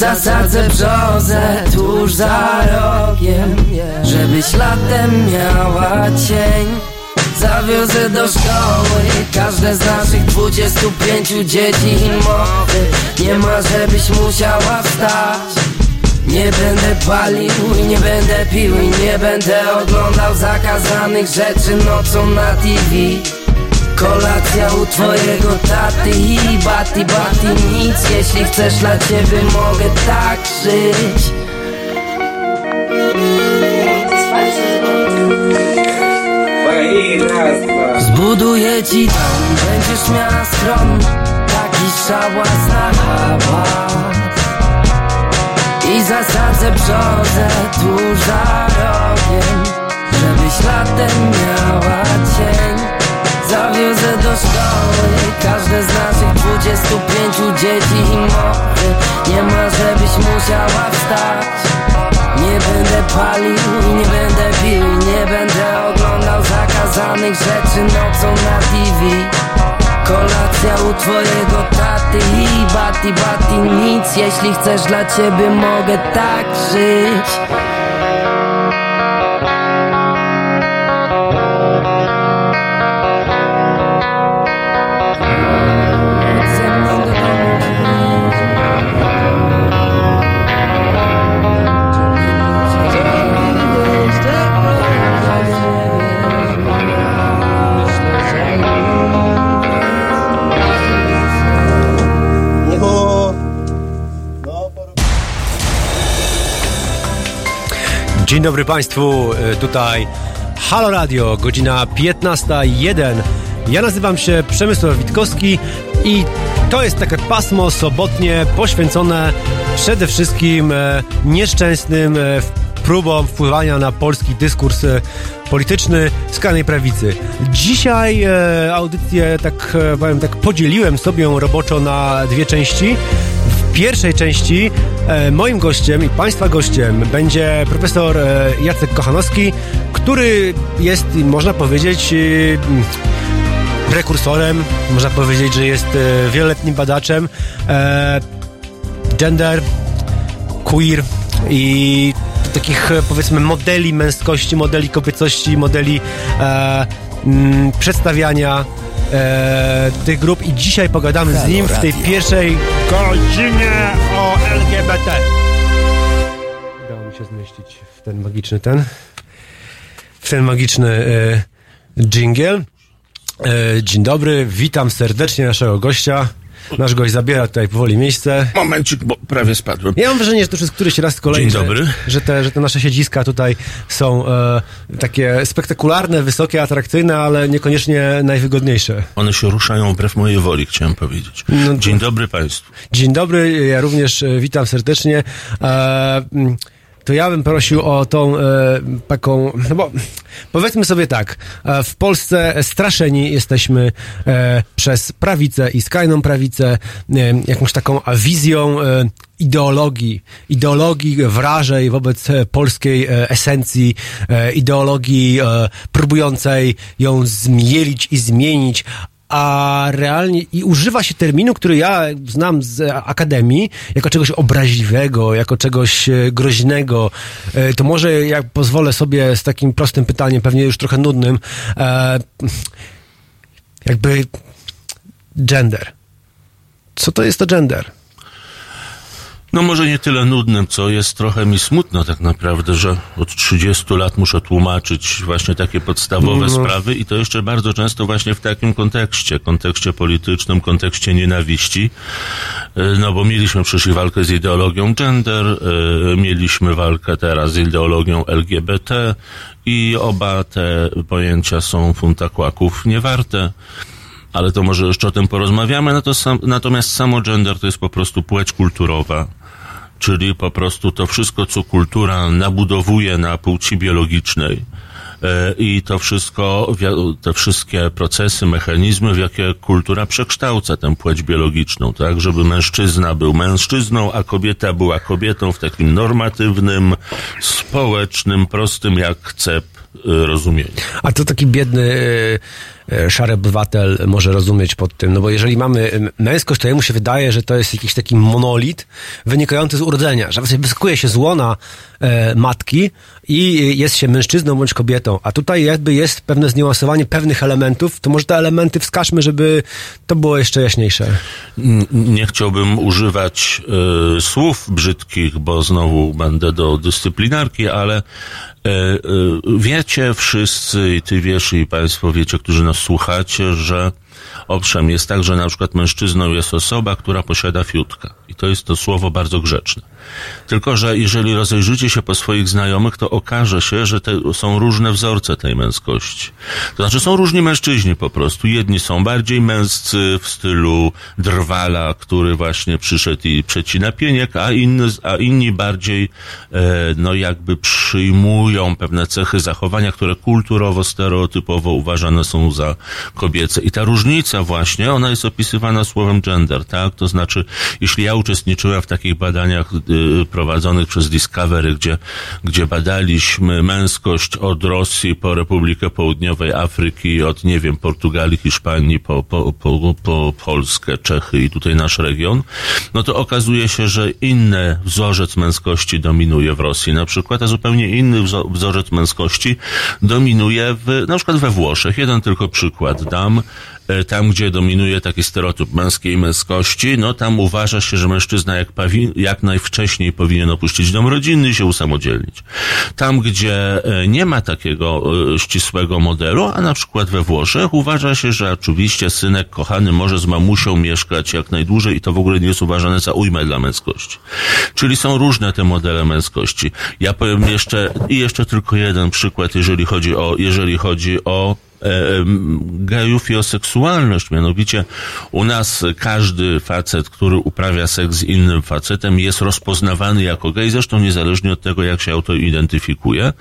zasadzę brzozę tuż za rogiem Żebyś latem miała cień. Zawiozę do szkoły każde z naszych 25 dzieci i mowy. Nie ma żebyś musiała wstać. Nie będę palił i nie będę pił i nie będę oglądał zakazanych rzeczy nocą na TV Kolacja u twojego taty i bati bati nic. Jeśli chcesz dla ciebie mogę tak żyć. Zbuduję ci dom, będziesz miała schron Taki szałas na hałas. I zasadzę brzozę tuż za rogiem Żebyś latem miała cień Zawiozę do szkoły. Każde z naszych 25 dzieci i mowy. Nie ma żebyś musiała wstać. Nie będę palił i nie będę pił. Nie będę oglądał zakazanych rzeczy nocą na TV Kolacja u twojego taty i bati bati nic. Jeśli chcesz dla ciebie mogę tak żyć Dzień dobry Państwu, e, tutaj Halo Radio, godzina 15.01. Ja nazywam się Przemysław Witkowski i to jest takie pasmo sobotnie poświęcone przede wszystkim e, nieszczęsnym e, próbom wpływania na polski dyskurs polityczny skrajnej prawicy. Dzisiaj audycję tak, powiem, tak podzieliłem sobie roboczo na dwie części. Pierwszej części e, moim gościem i Państwa gościem będzie profesor e, Jacek Kochanowski, który jest, można powiedzieć, e, prekursorem, można powiedzieć, że jest wieloletnim badaczem gender, queer i takich powiedzmy modeli męskości, modeli kobiecości, modeli przedstawiania e, tych grup i dzisiaj pogadamy z nim w tej pierwszej godzinie o LGBT. Udało mi się zmieścić w ten magiczny ten, w ten magiczny e, jingle. E, dzień dobry, witam serdecznie naszego gościa. Nasz gość zabiera tutaj powoli miejsce. Momencik, bo prawie spadłem. Ja mam wrażenie, że to już jest któryś raz kolejny. Dzień dobry. Że, te, że te nasze siedziska tutaj są e, takie spektakularne, wysokie, atrakcyjne, ale niekoniecznie najwygodniejsze. One się ruszają wbrew mojej woli, chciałem powiedzieć. No Dzień dobry Państwu. Dzień dobry, ja również e, witam serdecznie. E, to ja bym prosił o tą e, taką, no bo powiedzmy sobie tak, e, w Polsce straszeni jesteśmy e, przez prawicę i skrajną prawicę jakąś taką wizją ideologii, ideologii wrażej wobec polskiej esencji, ideologii próbującej ją zmielić i zmienić, a realnie i używa się terminu, który ja znam z akademii, jako czegoś obraźliwego, jako czegoś e, groźnego. E, To może jak pozwolę sobie z takim prostym pytaniem, pewnie już trochę nudnym, e, jakby gender. Co to jest to gender? No może nie tyle nudnym, co jest trochę mi smutno tak naprawdę, że od 30 lat muszę tłumaczyć właśnie takie podstawowe No. sprawy i to jeszcze bardzo często właśnie w takim kontekście, kontekście politycznym, kontekście nienawiści. E, No bo mieliśmy przecież walkę z ideologią gender, e, mieliśmy walkę teraz z ideologią LGBT i oba te pojęcia są funta kłaków niewarte. Ale to może jeszcze o tym porozmawiamy. No natomiast samo gender to jest po prostu płeć kulturowa. Czyli po prostu to wszystko, co kultura nabudowuje na płci biologicznej. E, I to wszystko, te wszystkie procesy, mechanizmy, w jakie kultura przekształca tę płeć biologiczną, tak? Żeby mężczyzna był mężczyzną, a kobieta była kobietą w takim normatywnym, społecznym, prostym jak cep e, rozumieniu. A to taki biedny, e, szary obywatel może rozumieć pod tym? No bo jeżeli mamy męskość, to jemu się wydaje, że to jest jakiś taki monolit wynikający z urodzenia, że wyskakuje się z łona e, matki i jest się mężczyzną bądź kobietą, a tutaj jakby jest pewne zniuansowanie pewnych elementów, to może te elementy wskażmy, żeby to było jeszcze jaśniejsze. Nie chciałbym używać y, słów brzydkich, bo znowu będę do dyscyplinarki, ale E, e, wiecie wszyscy, i ty wiesz, i państwo wiecie, którzy nas słuchacie, że owszem, jest tak, że na przykład mężczyzną jest osoba, która posiada fiutka. I to jest to słowo bardzo grzeczne. Tylko, że jeżeli rozejrzycie się po swoich znajomych, to okaże się, że są różne wzorce tej męskości. To znaczy są różni mężczyźni po prostu. Jedni są bardziej męscy w stylu drwala, który właśnie przyszedł i przecina pieniek, a, inny, a inni bardziej, e, no jakby przyjmują pewne cechy zachowania, które kulturowo, stereotypowo uważane są za kobiece. I ta różnica właśnie, ona jest opisywana słowem gender, tak? To znaczy, jeśli ja uczestniczyłem w takich badaniach y, prowadzonych przez Discovery, gdzie, gdzie badaliśmy męskość od Rosji po Republikę Południowej Afryki, od, nie wiem, Portugalii, Hiszpanii po, po, po, po Polskę, Czechy i tutaj nasz region, no to okazuje się, że inny wzorzec męskości dominuje w Rosji na przykład, a zupełnie inny wzorzec męskości dominuje w, na przykład we Włoszech. Jeden tylko przykład dam. E, tam, gdzie dominuje taki stereotyp męskiej męskości, no tam uważa się, że mężczyzna jak, jak najwcześniej powinien opuścić dom rodzinny i się usamodzielnić. Tam, gdzie e, nie ma takiego e, ścisłego modelu, a na przykład we Włoszech uważa się, że oczywiście synek kochany może z mamusią mieszkać jak najdłużej i to w ogóle nie jest uważane za ujmę dla męskości. Czyli są różne te modele męskości. Ja powiem jeszcze, i jeszcze tylko jeden przykład, jeżeli chodzi o, jeżeli chodzi o gejów i o seksualność. Mianowicie u nas każdy facet, który uprawia seks z innym facetem jest rozpoznawany jako gej, zresztą niezależnie od tego, jak się auto identyfikuje.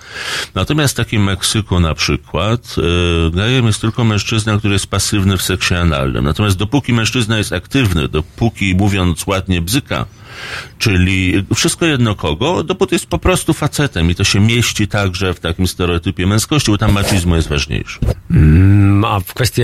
Natomiast w takim Meksyku na przykład e, gejem jest tylko mężczyzna, który jest pasywny w seksie analnym. Natomiast dopóki mężczyzna jest aktywny, dopóki mówiąc ładnie bzyka, czyli wszystko jedno kogo, dopóty jest po prostu facetem i to się mieści także w takim stereotypie męskości, bo tam macizmu jest ważniejszy. Mm, a w kwestii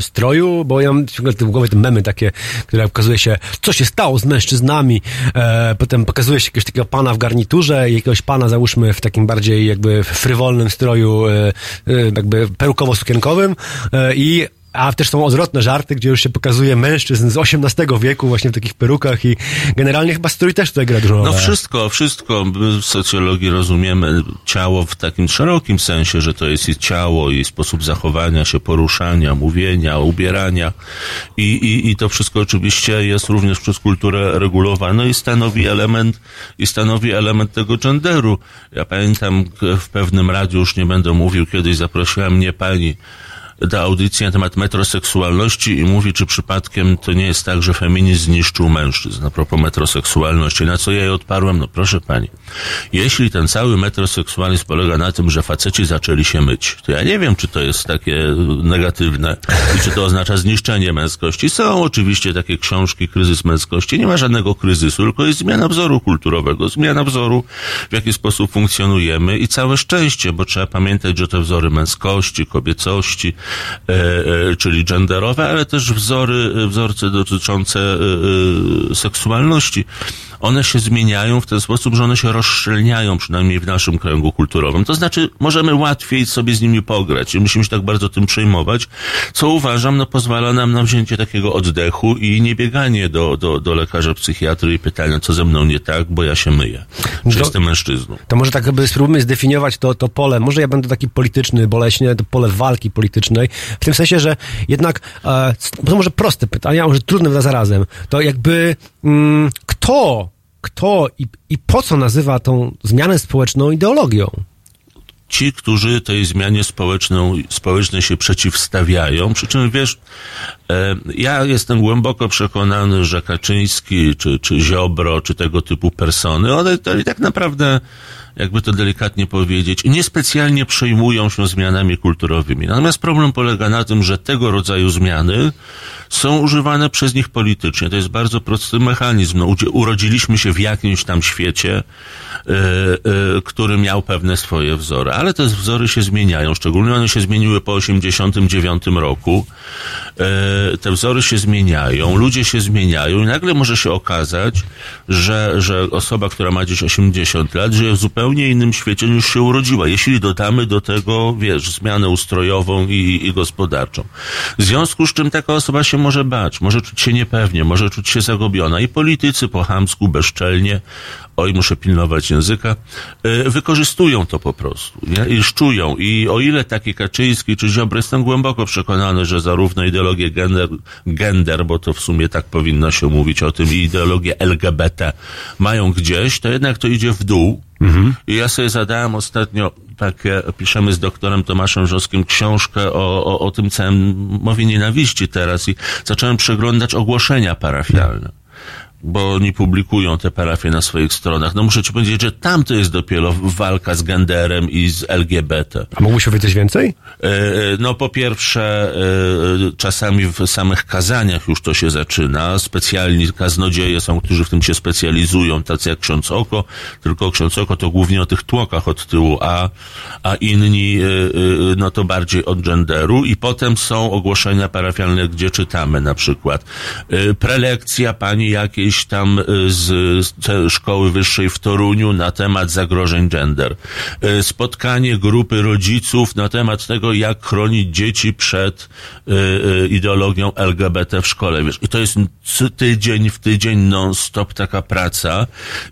stroju, bo ja mam ciągle w głowie te memy takie, które pokazuje się, co się stało z mężczyznami, e, potem pokazuje się jakiegoś takiego pana w garniturze i jakiegoś pana załóżmy w takim bardziej jakby frywolnym stroju e, e, jakby perukowo-sukienkowym e, i a też są odwrotne żarty, gdzie już się pokazuje mężczyzn z XVIII wieku właśnie w takich perukach i generalnie chyba strój też tutaj gra dużą rolę. No wszystko, wszystko. My w socjologii rozumiemy ciało w takim szerokim sensie, że to jest i ciało, i sposób zachowania się, poruszania, mówienia, ubierania i, i, i to wszystko oczywiście jest również przez kulturę regulowane i stanowi element, i stanowi element tego genderu. Ja pamiętam w pewnym radiu, już nie będę mówił, kiedyś zaprosiła mnie pani da audycję na temat metroseksualności i mówi, czy przypadkiem to nie jest tak, że feminizm zniszczył mężczyzn a propos metroseksualności. Na co ja jej odparłem, no proszę pani, jeśli ten cały metroseksualizm polega na tym, że faceci zaczęli się myć, to ja nie wiem, czy to jest takie negatywne i czy to oznacza zniszczenie męskości. Są oczywiście takie książki, kryzys męskości. Nie ma żadnego kryzysu, tylko jest zmiana wzoru kulturowego, zmiana wzoru, w jaki sposób funkcjonujemy i całe szczęście, bo trzeba pamiętać, że te wzory męskości, kobiecości, czyli genderowe, ale też wzory, wzorce dotyczące e, seksualności one się zmieniają w ten sposób, że one się rozszczelniają, przynajmniej w naszym kręgu kulturowym. To znaczy, możemy łatwiej sobie z nimi pograć i musimy się tak bardzo tym przejmować, co uważam, no pozwala nam na wzięcie takiego oddechu i nie bieganie do, do, do lekarza psychiatry i pytania, co ze mną nie tak, bo ja się myję, że to, jestem mężczyzną. To może tak jakby spróbujmy zdefiniować to, to pole, może ja będę taki polityczny, boleśnie, to pole walki politycznej, w tym sensie, że jednak, e, to może proste pytania, może trudne zarazem, to jakby mm, kto kto i, i po co nazywa tą zmianę społeczną ideologią? Ci, którzy tej zmianie społecznej się przeciwstawiają, przy czym wiesz, e, ja jestem głęboko przekonany, że Kaczyński, czy, czy Ziobro, czy tego typu persony, one to tak naprawdę jakby to delikatnie powiedzieć, niespecjalnie przejmują się zmianami kulturowymi. Natomiast problem polega na tym, że tego rodzaju zmiany są używane przez nich politycznie. To jest bardzo prosty mechanizm. No, urodziliśmy się w jakimś tam świecie, yy, yy, który miał pewne swoje wzory, ale te wzory się zmieniają. Szczególnie one się zmieniły po 89 roku. Yy, te wzory się zmieniają, ludzie się zmieniają i nagle może się okazać, że, że osoba, która ma gdzieś 80 lat, żyje w zupełnie innym świecie niż się urodziła. Jeśli dodamy do tego, wiesz, zmianę ustrojową i, i gospodarczą. W związku z czym taka osoba się może bać, może czuć się niepewnie, może czuć się zagubiona i politycy po chamsku, bezczelnie, oj, muszę pilnować języka, yy, wykorzystują to po prostu nie? i szczują. I o ile taki Kaczyński czy Ziobro, jestem głęboko przekonany, że zarówno ideologię gender, gender, bo to w sumie tak powinno się mówić o tym, i ideologię LGBT mają gdzieś, to jednak to idzie w dół. Mhm. I ja sobie zadałem ostatnio takie, piszemy z doktorem Tomaszem Wrzoskim książkę o, o, o tym całym mowie nienawiści teraz i zacząłem przeglądać ogłoszenia parafialne bo oni publikują te parafie na swoich stronach. No muszę ci powiedzieć, że tam to jest dopiero walka z genderem i z LGBT. A mógłbyś powiedzieć więcej? E, no po pierwsze, e, czasami w samych kazaniach już to się zaczyna. Specjalni kaznodzieje są, którzy w tym się specjalizują, tacy jak ksiądz Oko, tylko ksiądz Oko to głównie o tych tłokach od tyłu, a, a inni, e, no to bardziej od genderu. I potem są ogłoszenia parafialne, gdzie czytamy na przykład prelekcja pani jakiej jakiejś tam y, z szkoły wyższej w Toruniu na temat zagrożeń gender. Y, spotkanie grupy rodziców na temat tego, jak chronić dzieci przed y, ideologią LGBT w szkole. Wiesz, I to jest tydzień w tydzień non-stop taka praca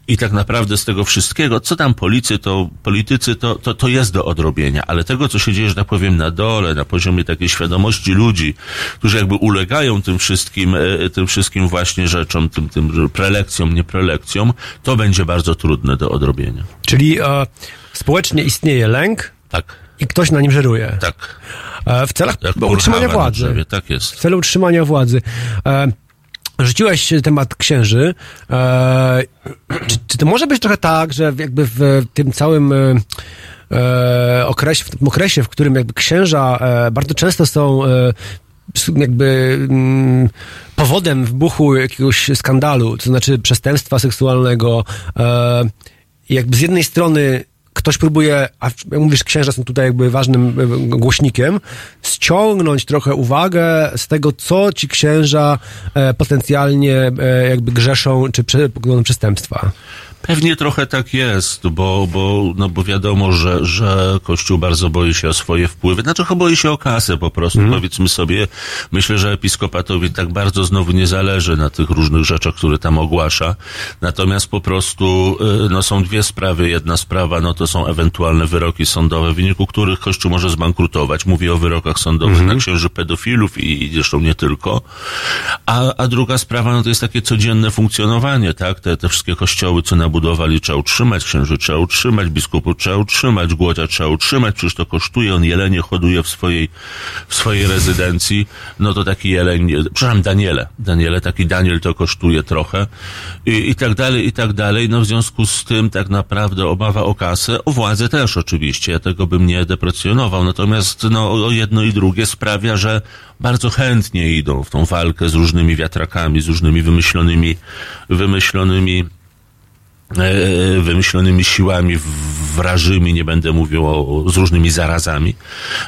i tak naprawdę z tego wszystkiego, co tam policy, to politycy, to, to, to jest do odrobienia, ale tego, co się dzieje, że tak powiem, na dole, na poziomie takiej świadomości ludzi, którzy jakby ulegają tym wszystkim, tym wszystkim właśnie rzeczom, tym, tym tym prelekcją, nie prelekcją, to będzie bardzo trudne do odrobienia. Czyli e, społecznie istnieje lęk. Tak. I ktoś na nim żeruje. Tak. E, w celach utrzymania władzy. Drzewie, tak jest. W celu utrzymania władzy. E, Rzuciłeś temat księży. E, czy, czy, to może być trochę tak, że jakby w tym całym e, e okresie, w tym okresie, w którym jakby księża e, bardzo często są e, jakby mm, powodem wybuchu jakiegoś skandalu, to znaczy przestępstwa seksualnego. E, jakby z jednej strony ktoś próbuje, a mówisz, księża są tutaj jakby ważnym e, głośnikiem, ściągnąć trochę uwagę z tego, co ci księża e, potencjalnie jakby grzeszą, czy popełnią przestępstwa. Pewnie trochę tak jest, bo, bo, no bo wiadomo, że, że Kościół bardzo boi się o swoje wpływy. Znaczy, chyba boi się o kasę po prostu, mm. powiedzmy sobie. Myślę, że episkopatowi tak bardzo znowu nie zależy na tych różnych rzeczach, które tam ogłasza. Natomiast po prostu, y, no są dwie sprawy. Jedna sprawa, no to są ewentualne wyroki sądowe, w wyniku których Kościół może zbankrutować. Mówię o wyrokach sądowych mm. na księży pedofilów i, i zresztą nie tylko. A, a druga sprawa, no to jest takie codzienne funkcjonowanie, tak? Te, te wszystkie kościoły, co na budowali, trzeba utrzymać, księży trzeba utrzymać, biskupu trzeba utrzymać, głodzia trzeba utrzymać, przecież to kosztuje, on jelenie hoduje w swojej, w swojej rezydencji, no to taki jeleń, przepraszam, Daniele, Daniele, taki Daniel to kosztuje trochę. I, i tak dalej, i tak dalej, no w związku z tym tak naprawdę obawa o kasę, o władzę też oczywiście, ja tego bym nie deprecjonował, natomiast no jedno i drugie sprawia, że bardzo chętnie idą w tą walkę z różnymi wiatrakami, z różnymi wymyślonymi, wymyślonymi wymyślonymi siłami wrażymi, nie będę mówił o, z różnymi zarazami,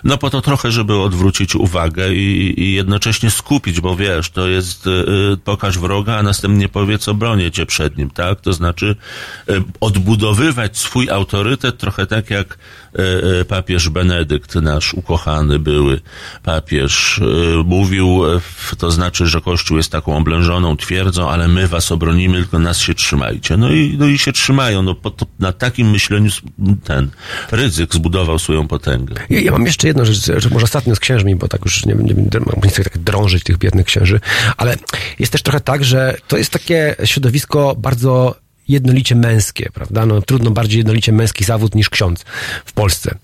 no po to trochę, żeby odwrócić uwagę i, i jednocześnie skupić, bo wiesz, to jest y, pokaż wroga, a następnie powiedz obronię cię przed nim, tak? To znaczy y, odbudowywać swój autorytet trochę tak jak papież Benedykt, nasz ukochany były papież, mówił, to znaczy, że Kościół jest taką oblężoną twierdzą, ale my was obronimy, tylko nas się trzymajcie. No i, no i się trzymają. No, po, to, na takim myśleniu ten ryzyk zbudował swoją potęgę. Ja, ja mam jeszcze jedną rzecz, że może ostatnio z księżmi, bo tak już nie, nie, nie chcę tak drążyć tych biednych księży, ale jest też trochę tak, że to jest takie środowisko bardzo jednolicie męskie, prawda? No trudno bardziej jednolicie męski zawód niż ksiądz w Polsce.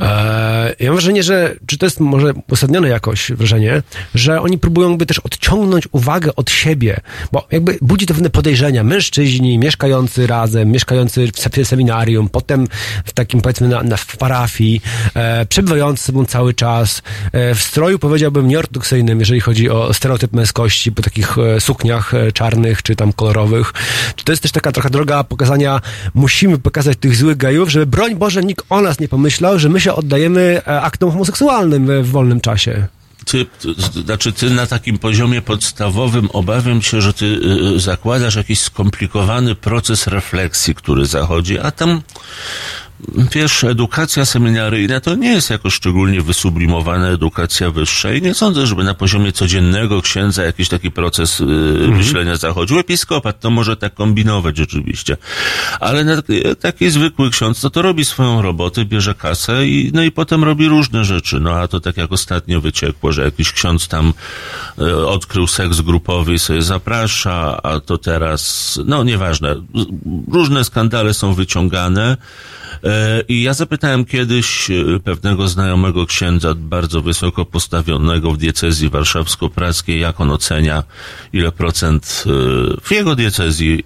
E, ja mam wrażenie, że, czy to jest może uzasadnione jakoś wrażenie, że oni próbują jakby też odciągnąć uwagę od siebie, bo jakby budzi to pewne podejrzenia. Mężczyźni mieszkający razem, mieszkający w seminarium, potem w takim powiedzmy na, na w parafii, e, przebywający ze sobą cały czas, e, w stroju powiedziałbym nieortodoksyjnym, jeżeli chodzi o stereotyp męskości, po takich e, sukniach e, czarnych czy tam kolorowych. Czy to jest też taka trochę droga pokazania, musimy pokazać tych złych gejów, żeby broń Boże nikt o nas nie pomyślał, że my się oddajemy e, aktom homoseksualnym w wolnym czasie. Ty, znaczy ty na takim poziomie podstawowym obawiam się, że ty y, zakładasz jakiś skomplikowany proces refleksji, który zachodzi, a tam Wiesz, edukacja seminaryjna to nie jest jakoś szczególnie wysublimowana edukacja wyższa i nie sądzę, żeby na poziomie codziennego księdza jakiś taki proces yy, mhm. myślenia zachodził. Episkopat to może tak kombinować rzeczywiście, ale na, taki zwykły ksiądz to, to robi swoją robotę, bierze kasę i, no i potem robi różne rzeczy. No a to tak jak ostatnio wyciekło, że jakiś ksiądz tam yy, odkrył seks grupowy i sobie zaprasza, a to teraz, no nieważne, różne skandale są wyciągane. E, I ja zapytałem kiedyś e, pewnego znajomego księdza, bardzo wysoko postawionego w diecezji warszawsko-praskiej, jak on ocenia, ile procent e, w jego diecezji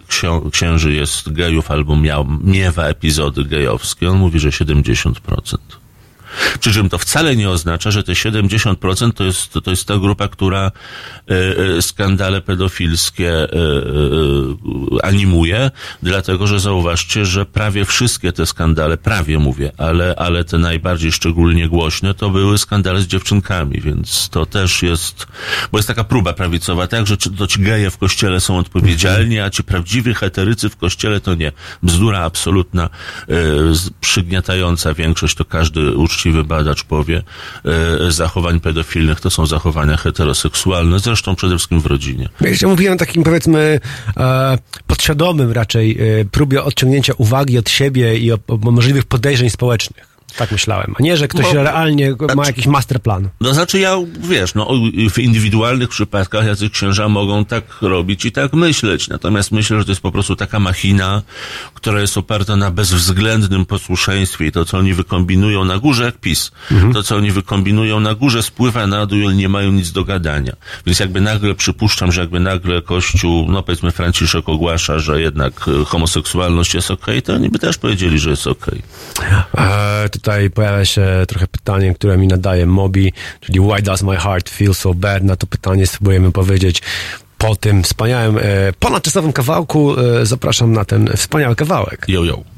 księży jest gejów albo miał, miewa epizody gejowskie. On mówi, że 70%. Przy czym to wcale nie oznacza, że te 70% to jest, to jest ta grupa, która e, e, skandale pedofilskie e, animuje, dlatego że zauważcie, że prawie wszystkie te skandale, prawie mówię, ale, ale te najbardziej szczególnie głośne, to były skandale z dziewczynkami, więc to też jest, bo jest taka próba prawicowa, tak, że to ci geje w kościele są odpowiedzialni, a ci prawdziwi heterycy w kościele to nie. Bzdura absolutna, przygniatająca większość to każdy uczciwy uczciwy badacz powie, e, zachowań pedofilnych to są zachowania heteroseksualne, zresztą przede wszystkim w rodzinie. Ja mówiłem o takim powiedzmy e, podświadomym raczej e, próbie odciągnięcia uwagi od siebie i o, o możliwych podejrzeń społecznych. Tak myślałem, a nie, że ktoś Bo, realnie ma znaczy, jakiś masterplan. No znaczy ja, wiesz, no w indywidualnych przypadkach jacyś księża mogą tak robić i tak myśleć, natomiast myślę, że to jest po prostu taka machina, która jest oparta na bezwzględnym posłuszeństwie i to, co oni wykombinują na górze, jak PiS, mhm. to, co oni wykombinują na górze, spływa na dół i nie mają nic do gadania. Więc jakby nagle przypuszczam, że jakby nagle Kościół, no powiedzmy Franciszek ogłasza, że jednak homoseksualność jest okej, okay, to oni by też powiedzieli, że jest okej. Okay tutaj pojawia się trochę pytanie, które mi nadaje Mobi, czyli Why does my heart feel so bad? Na to pytanie spróbujemy powiedzieć po tym wspaniałym, e, ponadczasowym kawałku. E, zapraszam na ten wspaniały kawałek. Yo, yo.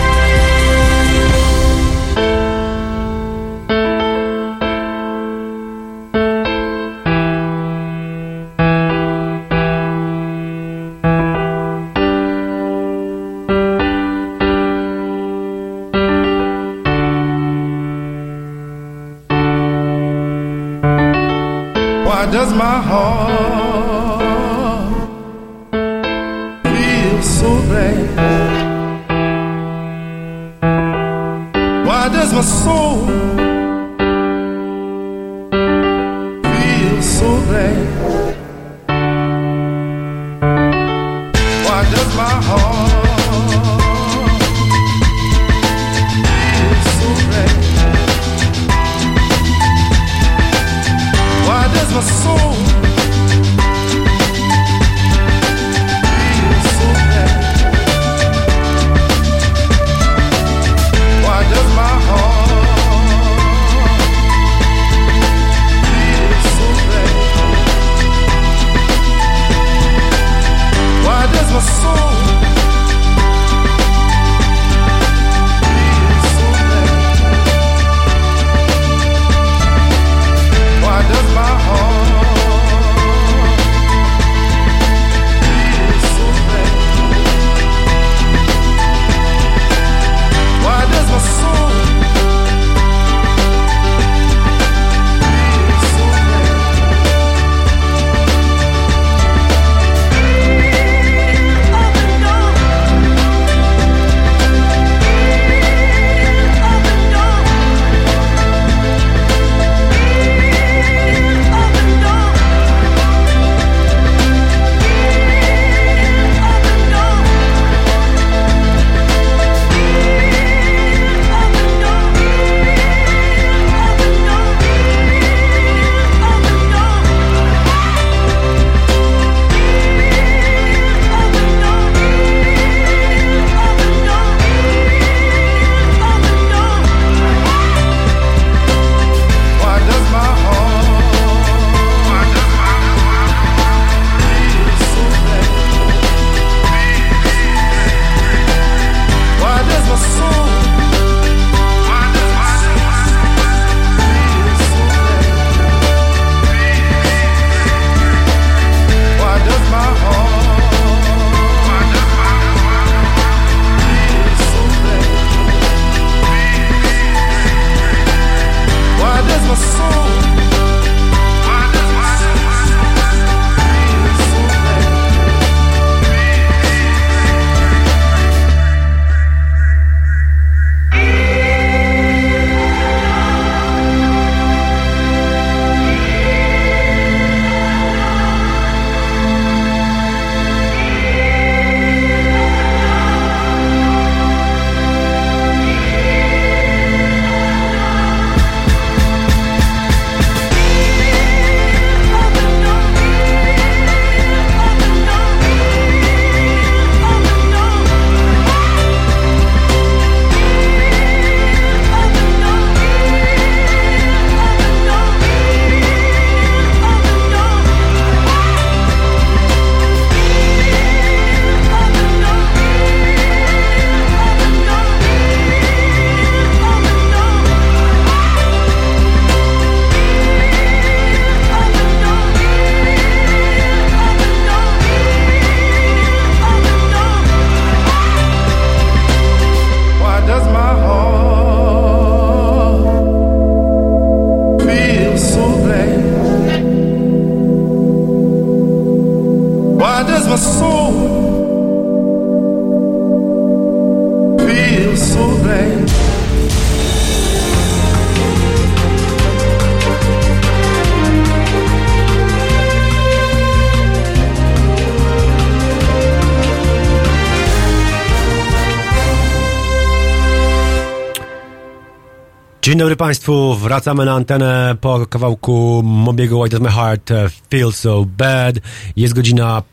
Dzień dobry Państwu, wracamy na antenę po kawałku Mobiego Why Does My Heart Feel So Bad. Jest godzina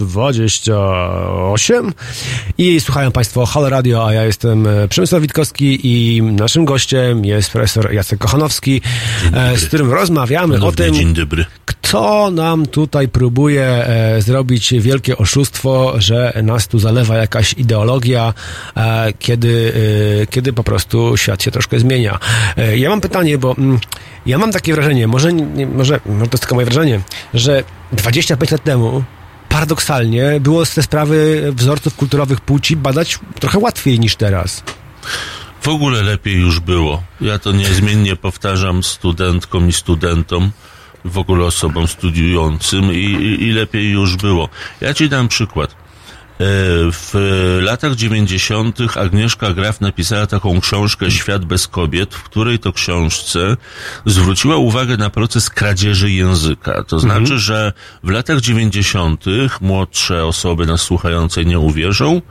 15.28 i słuchają Państwo Halo Radio, a ja jestem e, Przemysław Witkowski i naszym gościem jest profesor Jacek Kochanowski, e, z którym rozmawiamy o tym, dzień dobry. kto nam tutaj próbuje e, zrobić wielkie oszustwo, że nas tu zalewa jakaś ideologia, kiedy, kiedy po prostu świat się troszkę zmienia. Ja mam pytanie, bo mm, ja mam takie wrażenie, może, może, może to jest tylko moje wrażenie, że 25 lat temu paradoksalnie było te sprawy wzorców kulturowych płci badać trochę łatwiej niż teraz. W ogóle lepiej już było. Ja to niezmiennie powtarzam studentkom i studentom, w ogóle osobom studiującym i, i, i lepiej już było. Ja ci dam przykład. W latach 90. Agnieszka Graf napisała taką książkę Świat bez kobiet, w której to książce zwróciła uwagę na proces kradzieży języka. To znaczy, że w latach 90. młodsze osoby nas słuchające nie uwierzą.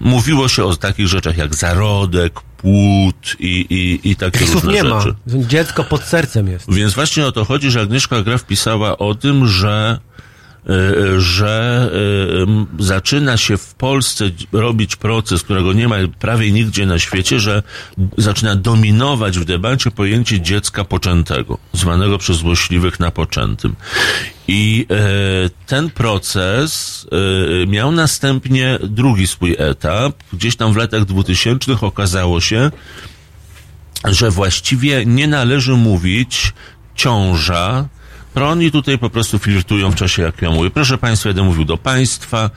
Mówiło się o takich rzeczach jak zarodek, płód i, i, i takie słów różne nie ma. rzeczy. Dziecko pod sercem jest. Więc właśnie o to chodzi, że Agnieszka Graf pisała o tym, że że y, zaczyna się w Polsce robić proces, którego nie ma prawie nigdzie na świecie, że zaczyna dominować w debacie pojęcie dziecka poczętego, zwanego przez złośliwych napoczętym. I e, ten proces e, miał następnie drugi swój etap. Gdzieś tam w latach 2000 okazało się, że właściwie nie należy mówić ciąża. Oni tutaj po prostu flirtują w czasie, jak ja mówię. Proszę Państwa, będę mówił do Państwa,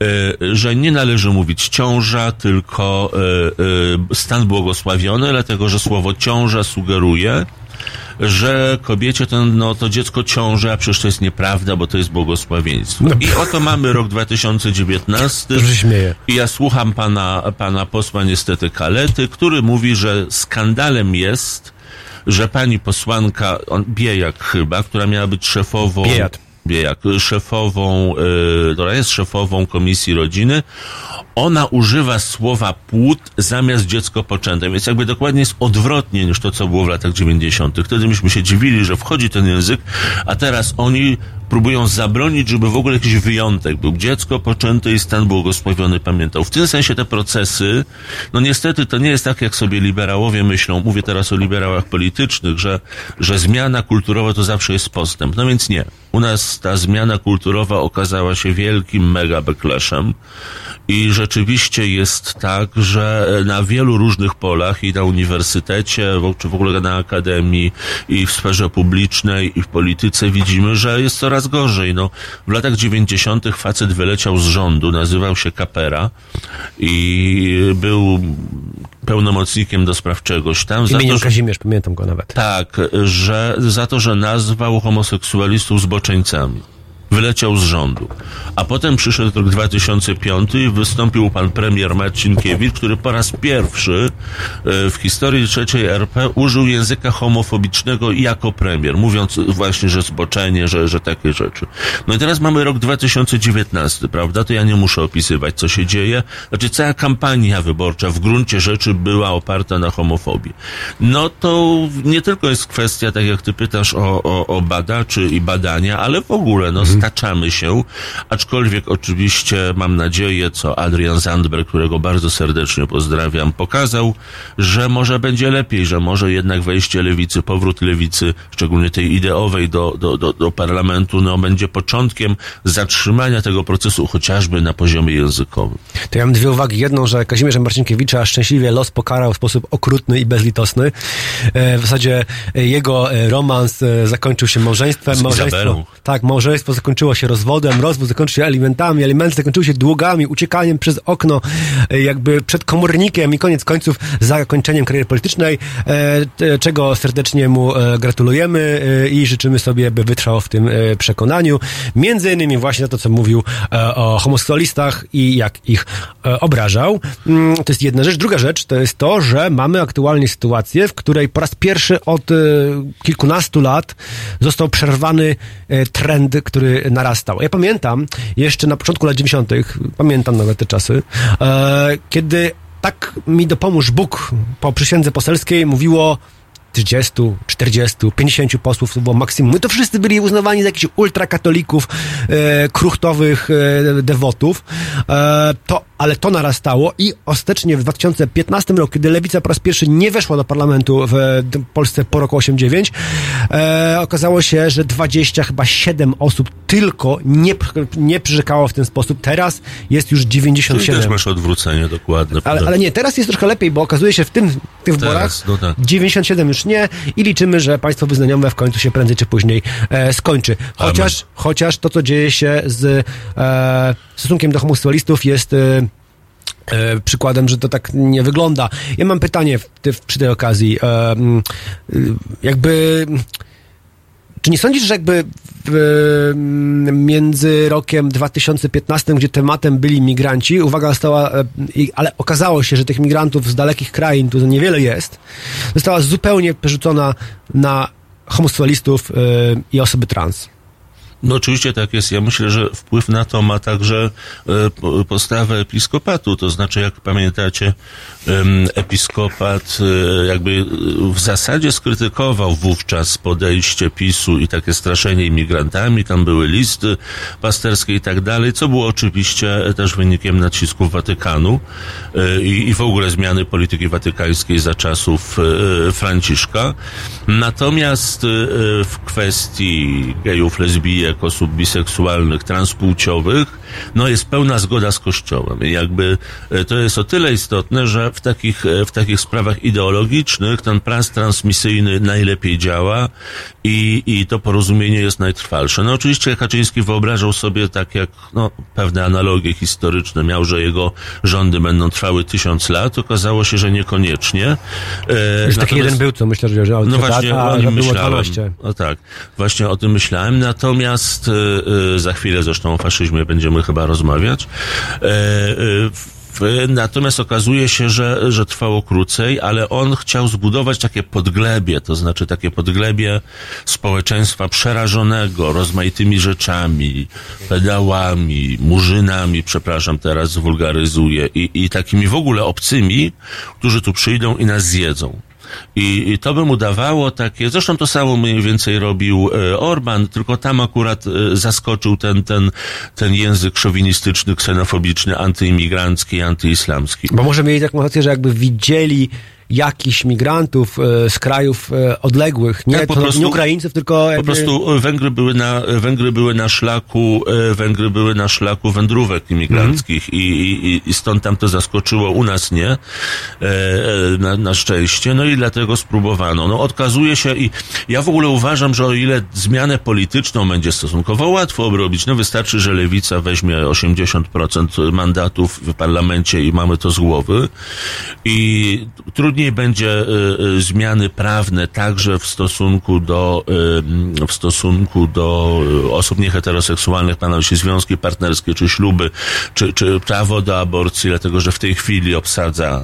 e, że nie należy mówić ciąża, tylko e, e, stan błogosławiony, dlatego że słowo ciąża sugeruje, że kobiecie to, no, to dziecko ciąży, a przecież to jest nieprawda, bo to jest błogosławieństwo. I oto mamy rok 2019. Dobrze się śmieje. I ja słucham pana, pana posła niestety Kalety, który mówi, że skandalem jest, że pani posłanka, on, Biejak chyba, która miała być szefową... Biejat. Biejak, szefową, y, która jest szefową Komisji Rodziny, ona używa słowa płód zamiast dziecko poczęte, więc jakby dokładnie jest odwrotnie niż to, co było w latach 90. Wtedy myśmy się dziwili, że wchodzi ten język, a teraz oni próbują zabronić, żeby w ogóle jakiś wyjątek był. Dziecko poczęte i stan błogosławiony pamiętał. W tym sensie te procesy, no niestety to nie jest tak, jak sobie liberałowie myślą, mówię teraz o liberałach politycznych, że, że zmiana kulturowa to zawsze jest postęp. No więc nie. U nas ta zmiana kulturowa okazała się wielkim mega backlashem i rzeczywiście jest tak, że na wielu różnych polach i na uniwersytecie, czy w ogóle na akademii i w sferze publicznej i w polityce widzimy, że jest coraz gorzej. No, w latach 90. facet wyleciał z rządu, nazywał się Kapera i był pełnomocnikiem do spraw czegoś tam. To, Imieniem że- Kazimierz, pamiętam go nawet. tak, że za to, że nazwał homoseksualistów zboczeńcami. Wyleciał z rządu. A potem przyszedł rok 2005 i wystąpił pan premier Marcinkiewicz, który po raz pierwszy e, w historii trzeciej RP użył języka homofobicznego jako premier, mówiąc właśnie, że zboczenie, że, że takie rzeczy. No i teraz mamy rok 2019, prawda? To ja nie muszę opisywać, co się dzieje. Znaczy, cała kampania wyborcza w gruncie rzeczy była oparta na homofobii. No to nie tylko jest kwestia, tak jak ty pytasz o, o, o badaczy i badania, ale w ogóle, no, staczamy się. Aczkolwiek oczywiście mam nadzieję, co Adrian Zandberg, którego bardzo serdecznie pozdrawiam, pokazał, że może będzie lepiej, że może jednak wejście lewicy, powrót lewicy, szczególnie tej ideowej do, do, do, do parlamentu, no, będzie początkiem zatrzymania tego procesu chociażby na poziomie językowym. To ja mam dwie uwagi. Jedną, że Kazimierza Marcinkiewicza szczęśliwie los pokarał w sposób okrutny i bezlitosny. E, W zasadzie jego e, romans e, zakończył się małżeństwem. Z małżeństwo, Izabelą. tak, małżeństwo zakończyło się rozwodem, rozwód zakończył się alimentami, alimenty zakończyły się długami, uciekaniem przez okno, e, jakby przed komornikiem i koniec końców zakończeniem kariery politycznej, e, czego serdecznie mu e, gratulujemy i życzymy sobie, by wytrwał w tym przekonaniu. Między innymi właśnie za to, co mówił o homoseksualistach i jak ich obrażał. Mm, To jest jedna rzecz. Druga rzecz to jest to, że mamy aktualnie sytuację, w której po raz pierwszy od kilkunastu lat został przerwany trend, który narastał. Ja pamiętam jeszcze na początku lat 90., pamiętam nawet te czasy, e, kiedy tak mi dopomóż Bóg po przysiędze poselskiej mówiło 30, 40, 50 posłów to było maksimum. My to wszyscy byli uznawani za jakichś ultrakatolików, e, kruchtowych e, dewotów. E, to, ale to narastało i ostatecznie w 2015 roku, kiedy Lewica po raz pierwszy nie weszła do parlamentu w e, Polsce po roku 89, e, okazało się, że 20, chyba 7 osób tylko nie, nie przyrzekało w ten sposób. Teraz jest już Czyli 97. też masz odwrócenie dokładne. Ale, ale nie, teraz jest trochę lepiej, bo okazuje się w tym, w tych wyborach Teraz, no tak. 97 już nie i liczymy, że państwo wyznaniowe w końcu się prędzej czy później e, skończy. Chociaż, chociaż to, co dzieje się z e, stosunkiem do homoseksualistów jest e, e, przykładem, że to tak nie wygląda. Ja mam pytanie w, ty, przy tej okazji. E, y, jakby... Czy nie sądzisz, że jakby w, między rokiem 2015, gdzie tematem byli migranci, uwaga została, e, ale okazało się, że tych migrantów z dalekich krain tu niewiele jest, została zupełnie przerzucona na homoseksualistów e, i osoby trans. No oczywiście tak jest. Ja myślę, że wpływ na to ma także e, po- postawa episkopatu. To znaczy, jak pamiętacie, episkopat e, jakby e, w zasadzie skrytykował wówczas podejście PiSu i takie straszenie imigrantami. Tam były listy pasterskie i tak dalej, co było oczywiście też wynikiem nacisków Watykanu i, w ogóle zmiany polityki watykańskiej za czasów Franciszka. Natomiast w kwestii gejów, lesbijek, osób biseksualnych, transpłciowych, no jest pełna zgoda z Kościołem. I jakby e, to jest o tyle istotne, że w takich, e, w takich sprawach ideologicznych ten prans transmisyjny najlepiej działa i, i to porozumienie jest najtrwalsze. No oczywiście Kaczyński wyobrażał sobie tak jak no, pewne analogie historyczne miał, że jego rządy będą trwały tysiąc lat. Okazało się, że niekoniecznie. E, Już taki jeden był, co myślę, że, no właśnie, a, o nim myślałem. 12. No tak, właśnie o tym myślałem. Natomiast y, y, za chwilę zresztą o faszyzmie będziemy chyba rozmawiać. E, y, natomiast okazuje się, że, że trwało krócej, ale on chciał zbudować takie podglebie, to znaczy takie podglebie społeczeństwa przerażonego rozmaitymi rzeczami, pedałami, murzynami, przepraszam, teraz wulgaryzuję, i, i takimi w ogóle obcymi, którzy tu przyjdą i nas zjedzą. I, I to by mu dawało takie, zresztą to samo mniej więcej robił e, Orban, tylko tam akurat e, zaskoczył ten, ten, ten język szowinistyczny, ksenofobiczny, antyimigrancki, antyislamski. Bo może mieli taką rację, że jakby widzieli jakichś migrantów e, z krajów e, odległych, nie, Tak, po to prostu- nie Ukraińców, tylko Po jakby... prostu e, Węgry były na, Węgry były na szlaku, e, Węgry były na szlaku wędrówek imigranckich i, i, i stąd tam to zaskoczyło, u nas nie, na, na szczęście, no i dlatego spróbowano. No okazuje się i ja w ogóle uważam, że o ile zmianę polityczną będzie stosunkowo łatwo obrobić, no wystarczy, że Lewica weźmie 80% mandatów w parlamencie i mamy to z głowy. I trudniej będzie y, y, zmiany prawne także w stosunku do y, w stosunku do osób nieheteroseksualnych, pana się związki partnerskie, czy śluby, czy, czy prawo do aborcji, dlatego że w tej chwili obsadza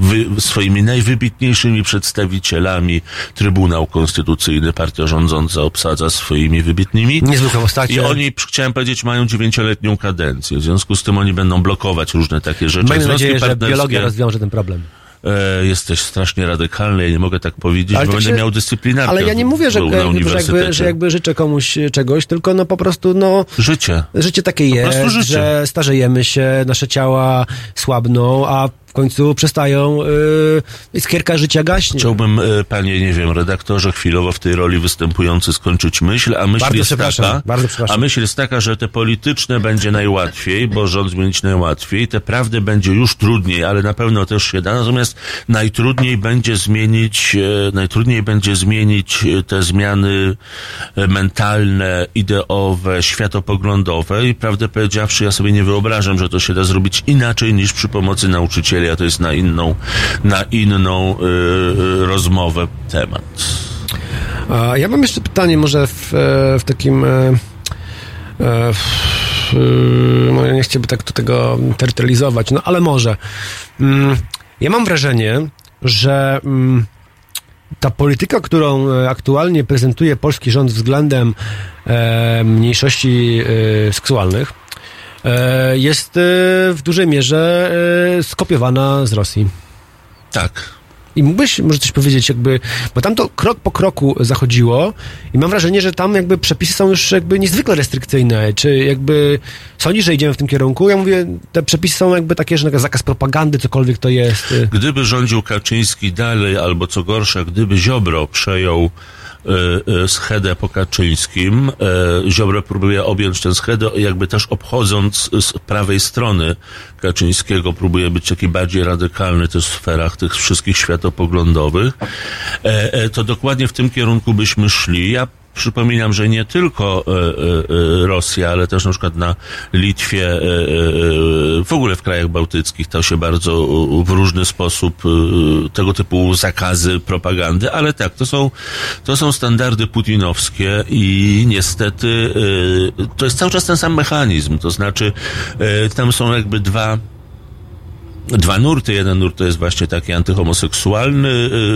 wy, swoimi najwybitniejszymi przedstawicielami Trybunał Konstytucyjny, partia rządząca obsadza swoimi wybitnymi. Niezwykłe postacie. I oni, chciałem powiedzieć, mają dziewięcioletnią kadencję. W związku z tym oni będą blokować różne takie rzeczy. Związki nadzieję, że biologia rozwiąże ten problem. E, jesteś strasznie radykalny, ja nie mogę tak powiedzieć, Ale bo tak będę się- miał dyscyplinarkę Ale ja nie mówię, że, że, jakby, że jakby życzę komuś czegoś, tylko no po prostu no Życie. życie takie jest, że starzejemy się, nasze ciała słabną, a końcu przestają, yy, iskierka życia gaśnie. Chciałbym, e, panie, nie wiem, redaktorze, chwilowo w tej roli występujący skończyć myśl, a myśl Bardzo jest taka, a myśl jest taka, że te polityczne będzie najłatwiej, bo rząd zmienić najłatwiej, te prawdy będzie już trudniej, ale na pewno też się da, natomiast najtrudniej będzie zmienić, e, najtrudniej będzie zmienić e, te zmiany e, mentalne, ideowe, światopoglądowe. I prawdę powiedziawszy, ja sobie nie wyobrażam, że to się da zrobić inaczej niż przy pomocy nauczycieli, a to jest na inną, na inną y, y, rozmowę temat. A ja mam jeszcze pytanie może w, e, w takim... e, e, w, e, no nie chciałbym tak tego terytorializować, no ale może. Mm, Ja mam wrażenie, że mm, ta polityka, którą aktualnie prezentuje polski rząd względem mniejszości seksualnych, jest e, w dużej mierze e, skopiowana z Rosji. Tak. I mógłbyś może coś powiedzieć, jakby, bo tam to krok po kroku zachodziło i mam wrażenie, że tam jakby przepisy są już jakby niezwykle restrykcyjne. Czy jakby sądzisz, że idziemy w tym kierunku? Ja mówię, te przepisy są jakby takie, że zakaz propagandy, cokolwiek to jest. Gdyby rządził Kaczyński dalej, albo co gorsza, gdyby Ziobro przejął e, e, schedę po Kaczyńskim, e, Ziobro próbuje objąć tę schedę, jakby też obchodząc z prawej strony Kaczyńskiego, próbuje być taki bardziej radykalny też w sferach tych wszystkich światopoglądowych, e, e, to dokładnie w tym kierunku byśmy szli. Ja przypominam, że nie tylko e, e, e, Rosja, ale też na przykład na Litwie, w ogóle w krajach bałtyckich to się bardzo w różny sposób tego typu zakazy propagandy, ale tak, to są, to są standardy putinowskie i niestety to jest cały czas ten sam mechanizm, to znaczy tam są jakby dwa dwa nurty. Jeden nurt to jest właśnie taki antyhomoseksualny,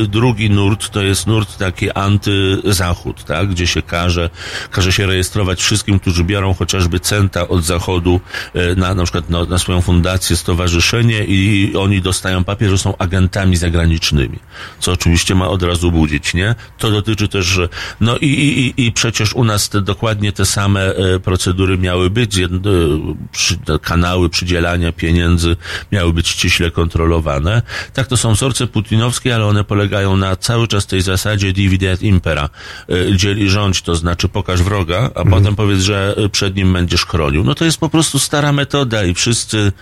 y, drugi nurt to jest nurt taki antyzachód, tak? gdzie się każe, każe się rejestrować wszystkim, którzy biorą chociażby centa od zachodu y, na, na przykład na, na swoją fundację, stowarzyszenie i oni dostają papier, że są agentami zagranicznymi, co oczywiście ma od razu budzić, nie? To dotyczy też, no i, i, i- przecież u nas te, dokładnie te same e, procedury miały być, kanały przydzielania pieniędzy miały być ściśle kontrolowane. Tak, to są wzorce putinowskie, ale one polegają na cały czas tej zasadzie divide et impera. E, Dzieli rządź, to znaczy pokaż wroga, a potem powiedz, że e, przed nim będziesz chronił. No to jest po prostu stara metoda i wszyscy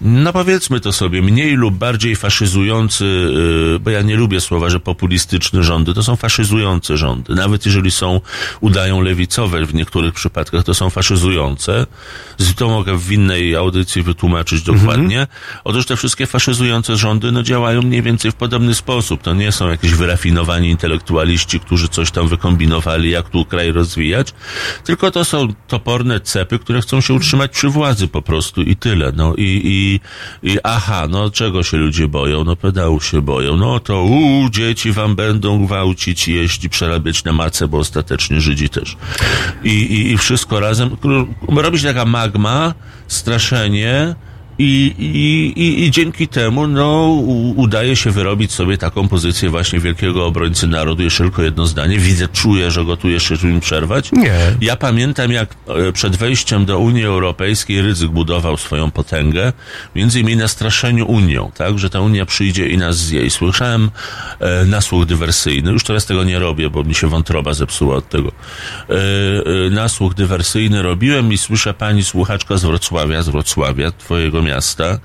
no powiedzmy to sobie, mniej lub bardziej faszyzujący, yy, bo ja nie lubię słowa, że populistyczne rządy, to są faszyzujące rządy. Nawet jeżeli są, udają lewicowe w niektórych przypadkach, to są faszyzujące. To mogę w innej audycji wytłumaczyć dokładnie. Otóż te wszystkie faszyzujące rządy, no działają mniej więcej w podobny sposób. To nie są jakieś wyrafinowani intelektualiści, którzy coś tam wykombinowali, jak tu kraj rozwijać, tylko to są toporne cepy, które chcą się utrzymać przy władzy po prostu i tyle. No i, i, i aha, no czego się ludzie boją? No pedałów się boją. No to u dzieci wam będą gwałcić, jeść i przerabiać na macę, bo ostatecznie Żydzi też. I, i, i wszystko razem. Robić taka magma, straszenie, i, i, i, I dzięki temu no, u, udaje się wyrobić sobie taką pozycję właśnie wielkiego obrońcy narodu. Jeszcze tylko jedno zdanie. Widzę, czuję, że gotuje jeszcze mi przerwać. Nie. Ja pamiętam, jak e, przed wejściem do Unii Europejskiej Rydzyk budował swoją potęgę, między innymi na straszeniu Unią, tak, że ta Unia przyjdzie i nas zje. I słyszałem e, nasłuch dywersyjny. Już teraz tego nie robię, bo mi się wątroba zepsuła od tego. E, e, nasłuch dywersyjny robiłem i słyszę pani słuchaczka z Wrocławia, z Wrocławia, twojego miasta,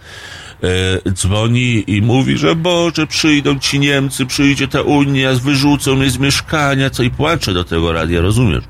e, dzwoni i mówi, że Boże, przyjdą ci Niemcy, przyjdzie ta Unia, wyrzucą mnie z mieszkania, co i płacze do tego radia, rozumiesz?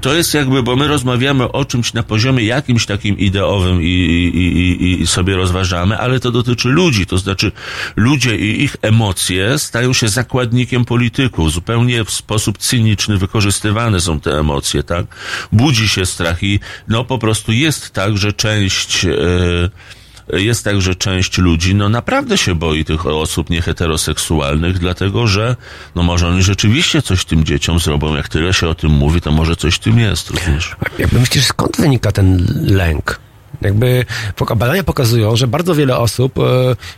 To jest jakby, bo my rozmawiamy o czymś na poziomie jakimś takim ideowym i, i, i, i sobie rozważamy, ale to dotyczy ludzi, to znaczy ludzie i ich emocje stają się zakładnikiem polityków, zupełnie w sposób cyniczny wykorzystywane są te emocje, tak? Budzi się strach i no po prostu jest tak, że część... E, jest tak, że część ludzi no naprawdę się boi tych osób nieheteroseksualnych, dlatego że no może oni rzeczywiście coś tym dzieciom zrobią. Jak tyle się o tym mówi, to może coś tym jest, rozumiesz? Jakby myślisz, skąd wynika ten lęk? Jakby badania pokazują, że bardzo wiele osób e,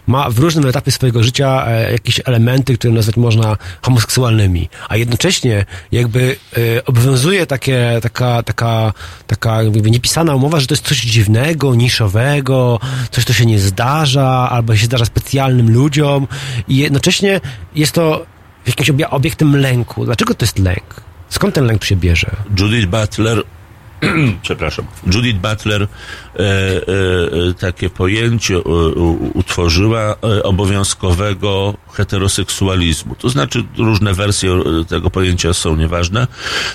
ma w różnym etapie swojego życia e, jakieś elementy, które nazwać można homoseksualnymi, a jednocześnie jakby e, obowiązuje takie, taka, taka, taka jakby niepisana umowa, że to jest coś dziwnego, niszowego, coś, co się nie zdarza, albo się zdarza specjalnym ludziom i jednocześnie jest to jakimś obie- obiektem lęku. Dlaczego to jest lęk? Skąd ten lęk tu się bierze? Judith Butler, przepraszam, Judith Butler e, e, e, takie pojęcie e, u, utworzyła e, obowiązkowego heteroseksualizmu. To znaczy, różne wersje tego pojęcia są nieważne.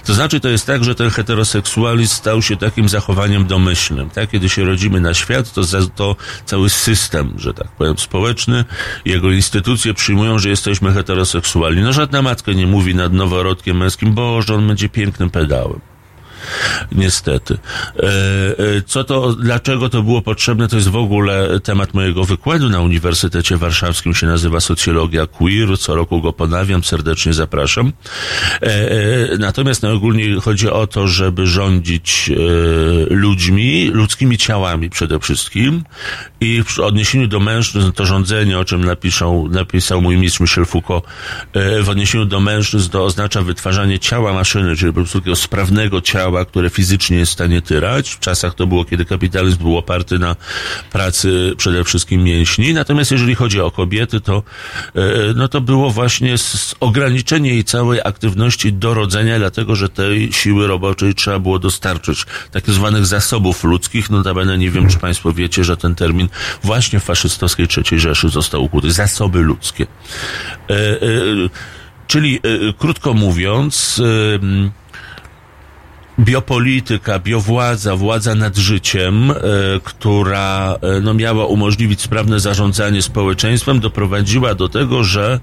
To znaczy, to jest tak, że ten heteroseksualizm stał się takim zachowaniem domyślnym. Tak? Kiedy się rodzimy na świat, to, to cały system, że tak powiem, społeczny, jego instytucje przyjmują, że jesteśmy heteroseksualni. No żadna matka nie mówi nad noworodkiem męskim, Boże, on będzie pięknym pedałem. Niestety. E, e, Co to, dlaczego to było potrzebne, to jest w ogóle temat mojego wykładu na Uniwersytecie Warszawskim, się nazywa Socjologia Queer, co roku go ponawiam, serdecznie zapraszam. E, Natomiast najogólniej chodzi o to, żeby rządzić ludźmi, ludzkimi ciałami przede wszystkim i w odniesieniu do mężczyzn to rządzenie, o czym napiszą, napisał mój mistrz Michel Foucault, w odniesieniu do mężczyzn to oznacza wytwarzanie ciała maszyny, czyli po prostu takiego sprawnego ciała, które fizycznie jest w stanie tyrać. W czasach to było, kiedy kapitalizm był oparty na pracy przede wszystkim mięśni. Natomiast jeżeli chodzi o kobiety, to, e, no to było właśnie ograniczenie jej całej aktywności do rodzenia, dlatego że tej siły roboczej trzeba było dostarczyć tak zwanych zasobów ludzkich. Notabene nie wiem, czy Państwo wiecie, że ten termin właśnie w faszystowskiej III Rzeszy został ukuty. Zasoby ludzkie. E, e, czyli, krótko mówiąc, biopolityka, biowładza, władza nad życiem, e, która e, no, miała umożliwić sprawne zarządzanie społeczeństwem, doprowadziła do tego, że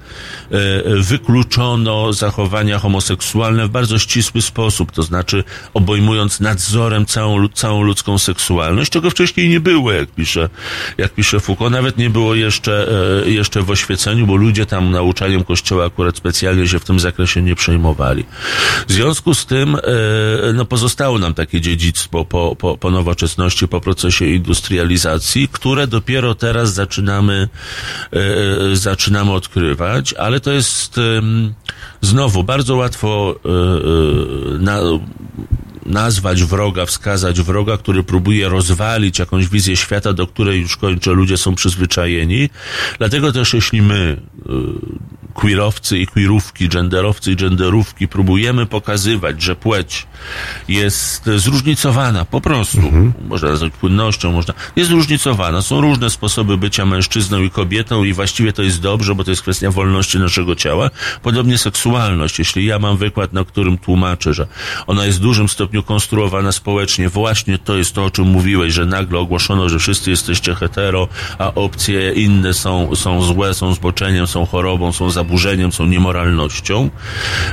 e, wykluczono zachowania homoseksualne w bardzo ścisły sposób, to znaczy obejmując nadzorem całą, całą ludzką seksualność, czego wcześniej nie było, jak pisze, jak pisze Foucault. Nawet nie było jeszcze, jeszcze w oświeceniu, bo ludzie tam nauczaniem Kościoła akurat specjalnie się w tym zakresie nie przejmowali. W związku z tym no, pozostało nam takie dziedzictwo po, po, po nowoczesności, po procesie industrializacji, które dopiero teraz zaczynamy, e, e, zaczynamy odkrywać, ale to jest znowu bardzo łatwo e, na, nazwać wroga, wskazać wroga, który próbuje rozwalić jakąś wizję świata, do której już kończę, ludzie są przyzwyczajeni. Dlatego też jeśli my, y, queerowcy i queerówki, genderowcy i genderówki, próbujemy pokazywać, że płeć jest zróżnicowana, po prostu, można nazwać płynnością, można, jest zróżnicowana, są różne sposoby bycia mężczyzną i kobietą i właściwie to jest dobrze, bo to jest kwestia wolności naszego ciała. Podobnie seksualność. Jeśli ja mam wykład, na którym tłumaczę, że ona jest w dużym stopniu konstruowana społecznie, właśnie to jest to, o czym mówiłeś, że nagle ogłoszono, że wszyscy jesteście hetero, a opcje inne są, są złe, są zboczeniem, są chorobą, są zaburzeniem, są niemoralnością.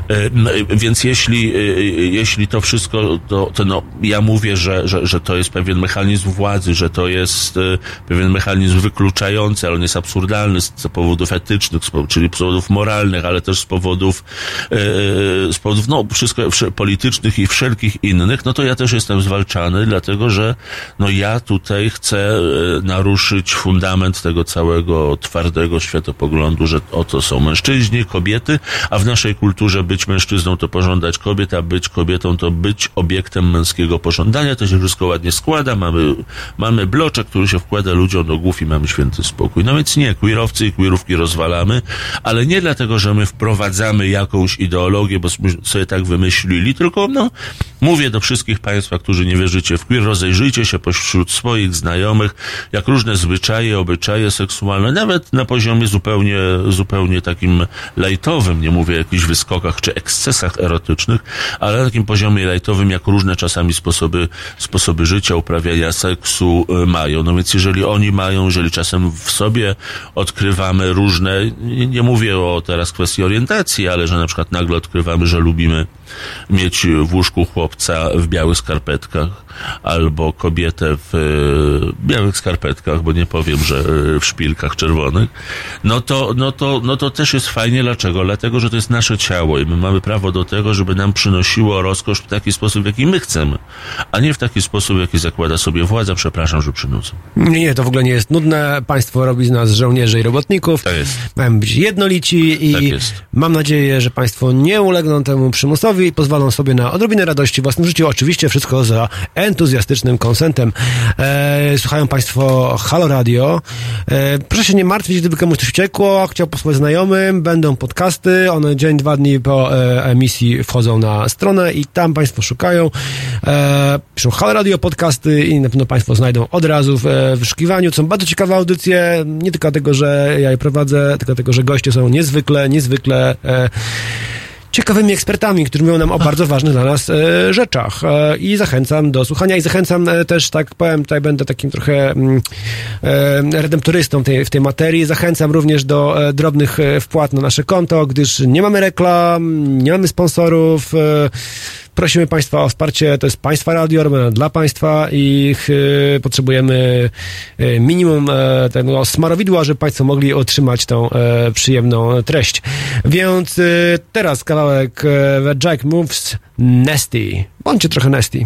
E, Więc jeśli, e, e, jeśli to wszystko, to, to no, ja mówię, że, że, że to jest pewien mechanizm władzy, że to jest pewien mechanizm wykluczający, ale on jest absurdalny z powodów etycznych, czyli z powodów moralnych, ale też z powodów, z powodów, no, wszystko, politycznych i wszelkich innych, no to ja też jestem zwalczany, dlatego że, no, ja tutaj chcę e, naruszyć fundament tego całego twardego światopoglądu, że oto są mężczyźni, kobiety, a w naszej kulturze być mężczyzną to pożądać kobiet, a być kobietą to być obiektem męskiego pożądania. To się wszystko ładnie składa. Mamy, mamy bloczek, który się wkłada ludziom do głów i mamy święty spokój. No więc nie, queerowcy i queerówki rozwalamy, ale nie dlatego, że my wprowadzamy jakąś ideologię, bo sobie tak wymyślili, tylko no, mówię do wszystkich Państwa, którzy nie wierzycie w queer, rozejrzyjcie się pośród swoich znajomych, jak różne zwyczaje, obyczaje seksualne, nawet na poziomie zupełnie, zupełnie takim lajtowym, nie mówię o jakichś wyskokach czy ekscesach erotycznych, ale na takim poziomie lajtowym, jak różne czasami sposoby, sposoby życia, uprawiania seksu y, mają. No więc jeżeli oni mają, jeżeli czasem w sobie odkrywamy różne, nie mówię o teraz kwestii orientacji, ale że na przykład nagle odkrywamy, że lubimy mieć w łóżku chłopca w białych skarpetkach albo kobietę w e, białych skarpetkach, bo nie powiem, że e, w szpilkach czerwonych, no to, no to, no to też jest fajnie. Dlaczego? Dlatego, że to jest nasze ciało i my mamy prawo do tego, żeby nam przynosiło rozkosz w taki sposób, w jaki my chcemy, a nie w taki sposób, jaki zakłada sobie władza. Przepraszam, że przynudzę. Nie, nie, to w ogóle nie jest nudne. Państwo robi z nas żołnierzy i robotników. Tak jest. Mają być jednolici i Tak jest. mam nadzieję, że Państwo nie ulegną temu przymusowi i pozwolą sobie na odrobinę radości w własnym życiu. Oczywiście wszystko za entuzjastycznym konsentem. E, słuchają Państwo Halo Radio. E, proszę się nie martwić, gdyby komuś coś uciekło, chciał posłuchać znajomym, będą podcasty, one dzień, dwa dni po e, emisji wchodzą na stronę i tam Państwo szukają. E, piszą Halo Radio podcasty i na pewno Państwo znajdą od razu w e, wyszukiwaniu. To są bardzo ciekawe audycje, nie tylko dlatego, że ja je prowadzę, tylko dlatego, że goście są niezwykle, niezwykle e, ciekawymi ekspertami, którzy mówią nam o bardzo ważnych dla nas e, rzeczach. E, I zachęcam do słuchania i zachęcam e, też, tak powiem, tutaj będę takim trochę mm, e, redemptorystą tej, w tej materii. Zachęcam również do e, drobnych e, wpłat na nasze konto, gdyż nie mamy reklam, nie mamy sponsorów. Prosimy Państwa o wsparcie, to jest Państwa Radio, robione dla Państwa i e, potrzebujemy e, minimum e, tego smarowidła, żeby Państwo mogli otrzymać tą e, przyjemną treść. Więc e, teraz kawałek The Jack Moves Nasty. Bądźcie trochę nasty.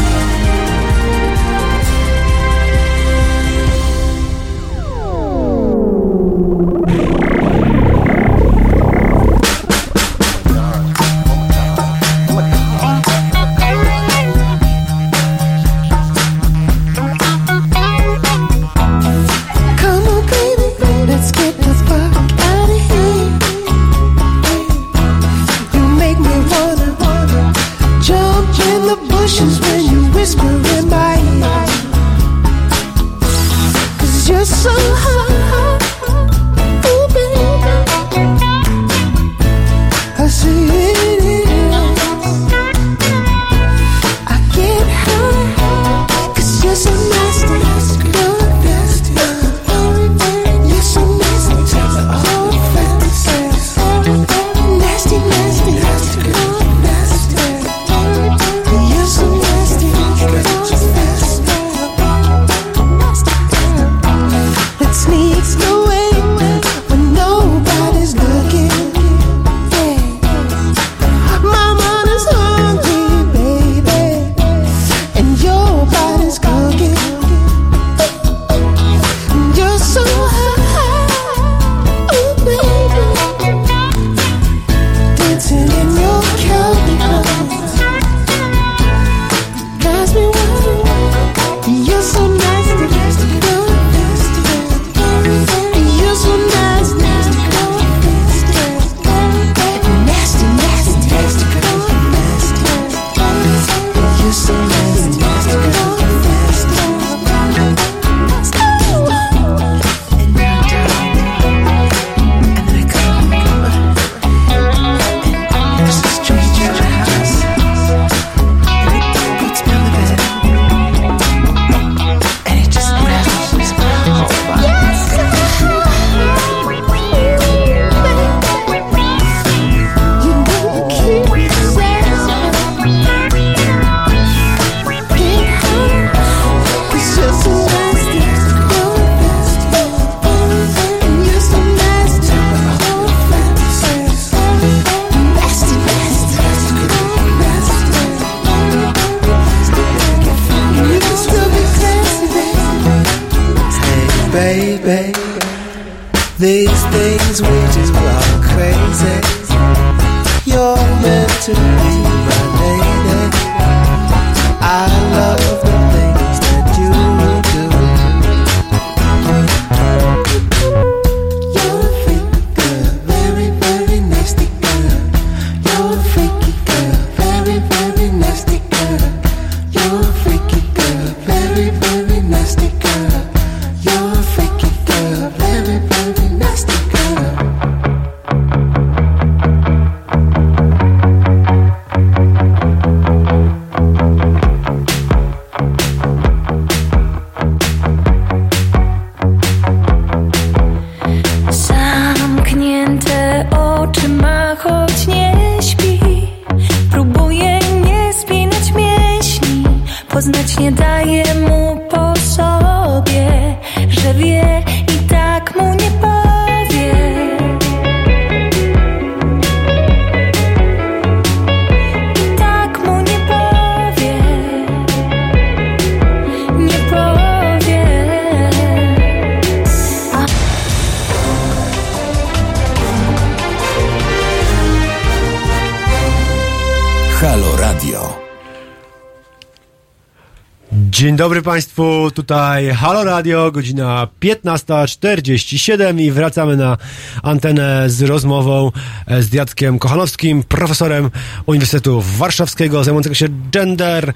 Dobry Państwu, tutaj Halo Radio, godzina 15.47 i wracamy na antenę z rozmową e, z Jackiem Kochanowskim, profesorem Uniwersytetu Warszawskiego, zajmującego się gender,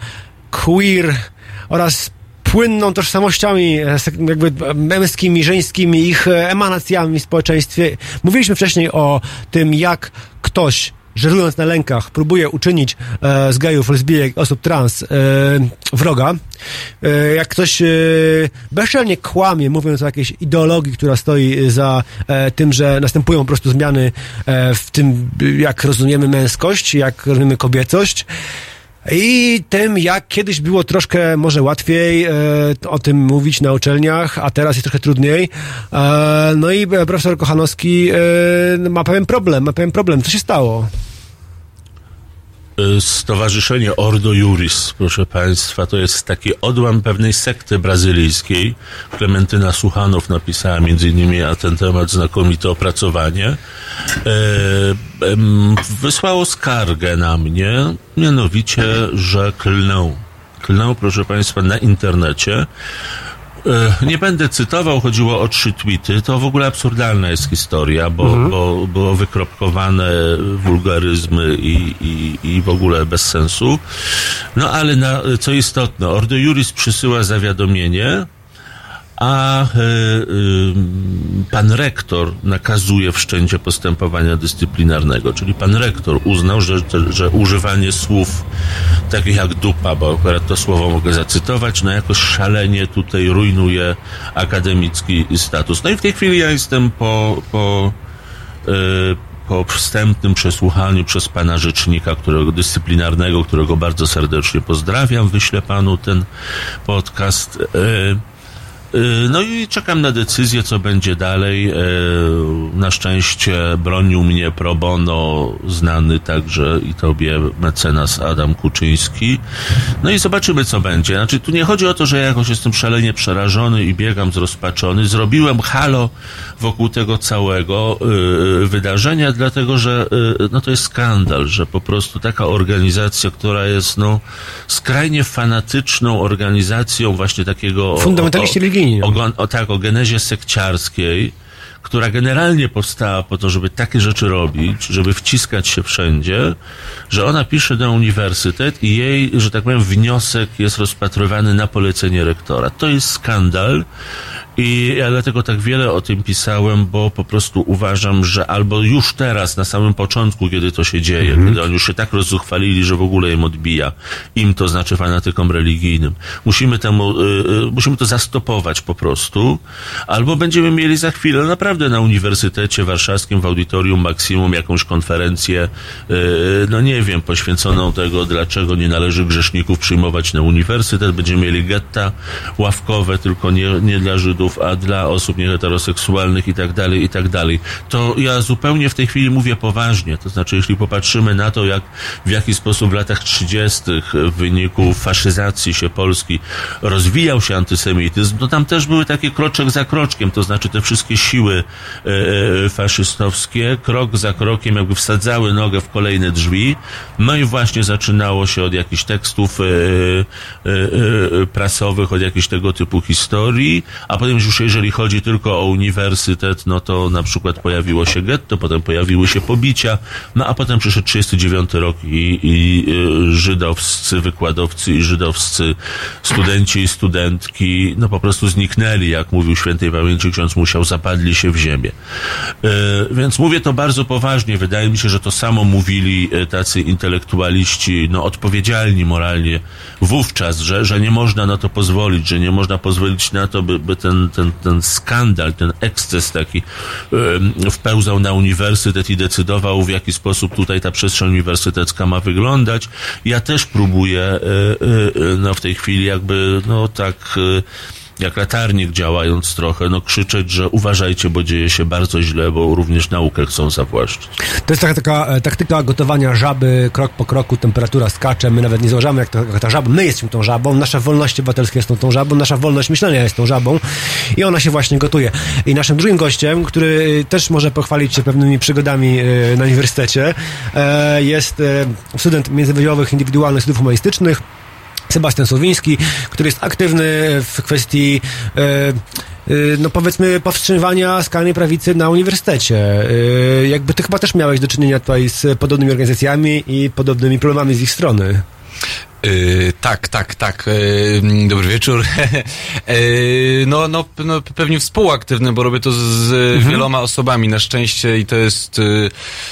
queer oraz płynną tożsamościami e, jakby e, męskimi, żeńskimi, ich emanacjami w społeczeństwie. Mówiliśmy wcześniej o tym, jak ktoś żerując na lękach, próbuje uczynić e, z gejów, lesbijek, osób trans e, wroga. E, jak ktoś e, bezczelnie kłamie, mówiąc o jakiejś ideologii, która stoi za e, tym, że następują po prostu zmiany e, w tym, jak rozumiemy męskość, jak rozumiemy kobiecość. I tym, jak kiedyś było troszkę może łatwiej e, o tym mówić na uczelniach, a teraz jest trochę trudniej. E, no i profesor Kochanowski e, ma pewien problem, ma pewien problem. Co się stało? Y, Stowarzyszenie Ordo Juris, proszę Państwa, to jest taki odłam pewnej sekty brazylijskiej. Klementyna Suchanow napisała między innymi na ten temat znakomite opracowanie. E, wysłało skargę na mnie, mianowicie, że klnę. Klnę, proszę Państwa, na internecie Nie będę cytował, chodziło o trzy tweety. To w ogóle absurdalna jest historia, bo, Mhm. bo było wykropkowane wulgaryzmy i, i, i w ogóle bez sensu. No ale na, co istotne, Ordo Juris przysyła zawiadomienie, a e, ym, pan rektor nakazuje wszczęcie postępowania dyscyplinarnego, czyli pan rektor uznał, że, że, używanie słów takich jak dupa, bo akurat to słowo mogę zacytować, no jakoś szalenie tutaj rujnuje akademicki status. No i w tej chwili ja jestem po, po e, po wstępnym przesłuchaniu przez pana rzecznika, którego dyscyplinarnego, którego bardzo serdecznie pozdrawiam, wyślę panu ten podcast. E, No i czekam na decyzję, co będzie dalej. E, Na szczęście bronił mnie pro bono znany także i tobie mecenas Adam Kuczyński. No i zobaczymy, co będzie. Znaczy, tu nie chodzi o to, że ja jakoś jestem szalenie przerażony i biegam zrozpaczony. Zrobiłem halo wokół tego całego e, wydarzenia, dlatego że no to jest skandal, że po prostu taka organizacja, która jest no skrajnie fanatyczną organizacją właśnie takiego... Fundamentaliści religijni. O, gon- o tak, o genezie sekciarskiej, która generalnie powstała po to, żeby takie rzeczy robić, żeby wciskać się wszędzie, że ona pisze na uniwersytet i jej, że tak powiem, wniosek jest rozpatrywany na polecenie rektora. To jest skandal i ja dlatego tak wiele o tym pisałem, bo po prostu uważam, że albo już teraz, na samym początku, kiedy to się dzieje, kiedy oni już się tak rozuchwalili, że w ogóle im odbija, im to znaczy fanatykom religijnym, musimy temu, y, y, musimy to zastopować po prostu, albo będziemy mieli za chwilę naprawdę na Uniwersytecie Warszawskim w Audytorium Maksimum jakąś konferencję, y, no nie wiem, poświęconą tego, dlaczego nie należy grzeszników przyjmować na uniwersytet. Będziemy mieli getta ławkowe, tylko nie, nie dla Żydów, a dla osób nieheteroseksualnych i tak dalej, i tak dalej. To ja zupełnie w tej chwili mówię poważnie. To znaczy, jeśli popatrzymy na to, jak, w jaki sposób w latach 30. w wyniku faszyzacji się Polski rozwijał się antysemityzm, to tam też były takie kroczek za kroczkiem, to znaczy te wszystkie siły e, e, faszystowskie, krok za krokiem jakby wsadzały nogę w kolejne drzwi. No i właśnie zaczynało się od jakichś tekstów e, e, e, prasowych, od jakichś tego typu historii, a potem już jeżeli chodzi tylko o uniwersytet, no to na przykład pojawiło się getto, potem pojawiły się pobicia, no a potem przyszedł 39 rok i, i e, żydowscy wykładowcy i żydowscy studenci i studentki, no po prostu zniknęli, jak mówił świętej pamięci ksiądz Musiał, zapadli się w ziemię. E, Więc mówię to bardzo poważnie. Wydaje mi się, że to samo mówili e, tacy intelektualiści, no odpowiedzialni moralnie wówczas, że, że nie można na to pozwolić, że nie można pozwolić na to, by, by ten, ten, ten skandal, ten eksces taki wpełzał na uniwersytet i decydował, w jaki sposób tutaj ta przestrzeń uniwersytecka ma wyglądać. Ja też próbuję e, e, e, no w tej chwili jakby, no tak jak latarnik działając trochę, no krzyczeć, że uważajcie, bo dzieje się bardzo źle, bo również naukę chcą zawłaszczyć. To jest taka, taka e, taktyka gotowania żaby, krok po kroku, temperatura skacze, my nawet nie zauważamy, jak, to, jak ta żaba, my jesteśmy tą żabą, nasza wolność obywatelska jest tą, tą żabą, nasza wolność myślenia jest tą żabą i ona się właśnie gotuje. I naszym drugim gościem, który e, też może pochwalić się pewnymi przygodami e, na uniwersytecie, jest student międzywydziałowych indywidualnych studiów humanistycznych, Sebastian Słowiński, który jest aktywny w kwestii e, e, no powiedzmy powstrzymywania skalnej prawicy na uniwersytecie. E, jakby ty chyba też miałeś do czynienia tutaj z podobnymi organizacjami i podobnymi problemami z ich strony. Yy, tak, tak, tak. Yy, dobry wieczór. yy, no, no, no, pewnie współaktywny, bo robię to z, z wieloma osobami na szczęście i to jest yy,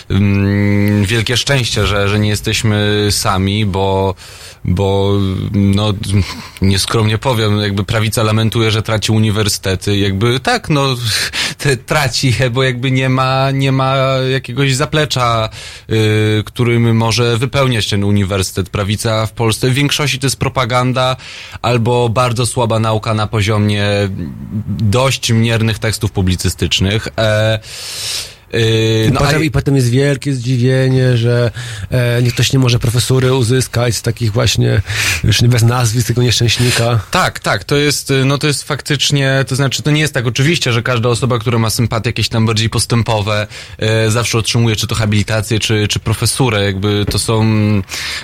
mm, wielkie szczęście, że, że nie jesteśmy sami, bo bo no nieskromnie powiem, jakby prawica lamentuje, że traci uniwersytety, jakby tak, no te, traci, bo jakby nie ma, nie ma jakiegoś zaplecza, yy, którym może wypełniać ten uniwersytet. Prawica w Polsce w większości to jest propaganda albo bardzo słaba nauka na poziomie dość miernych tekstów publicystycznych. E, Yy, I, no, potem, a- I potem jest wielkie zdziwienie, że e, ktoś nie może profesury uzyskać z takich właśnie, już nie bez nazwisk tego nieszczęśnika. Tak, tak, to jest, y, no to jest faktycznie, to znaczy to nie jest tak oczywiście, że każda osoba, która ma sympatie jakieś tam bardziej postępowe, e, zawsze otrzymuje czy to habilitację, czy, czy profesurę, jakby to są...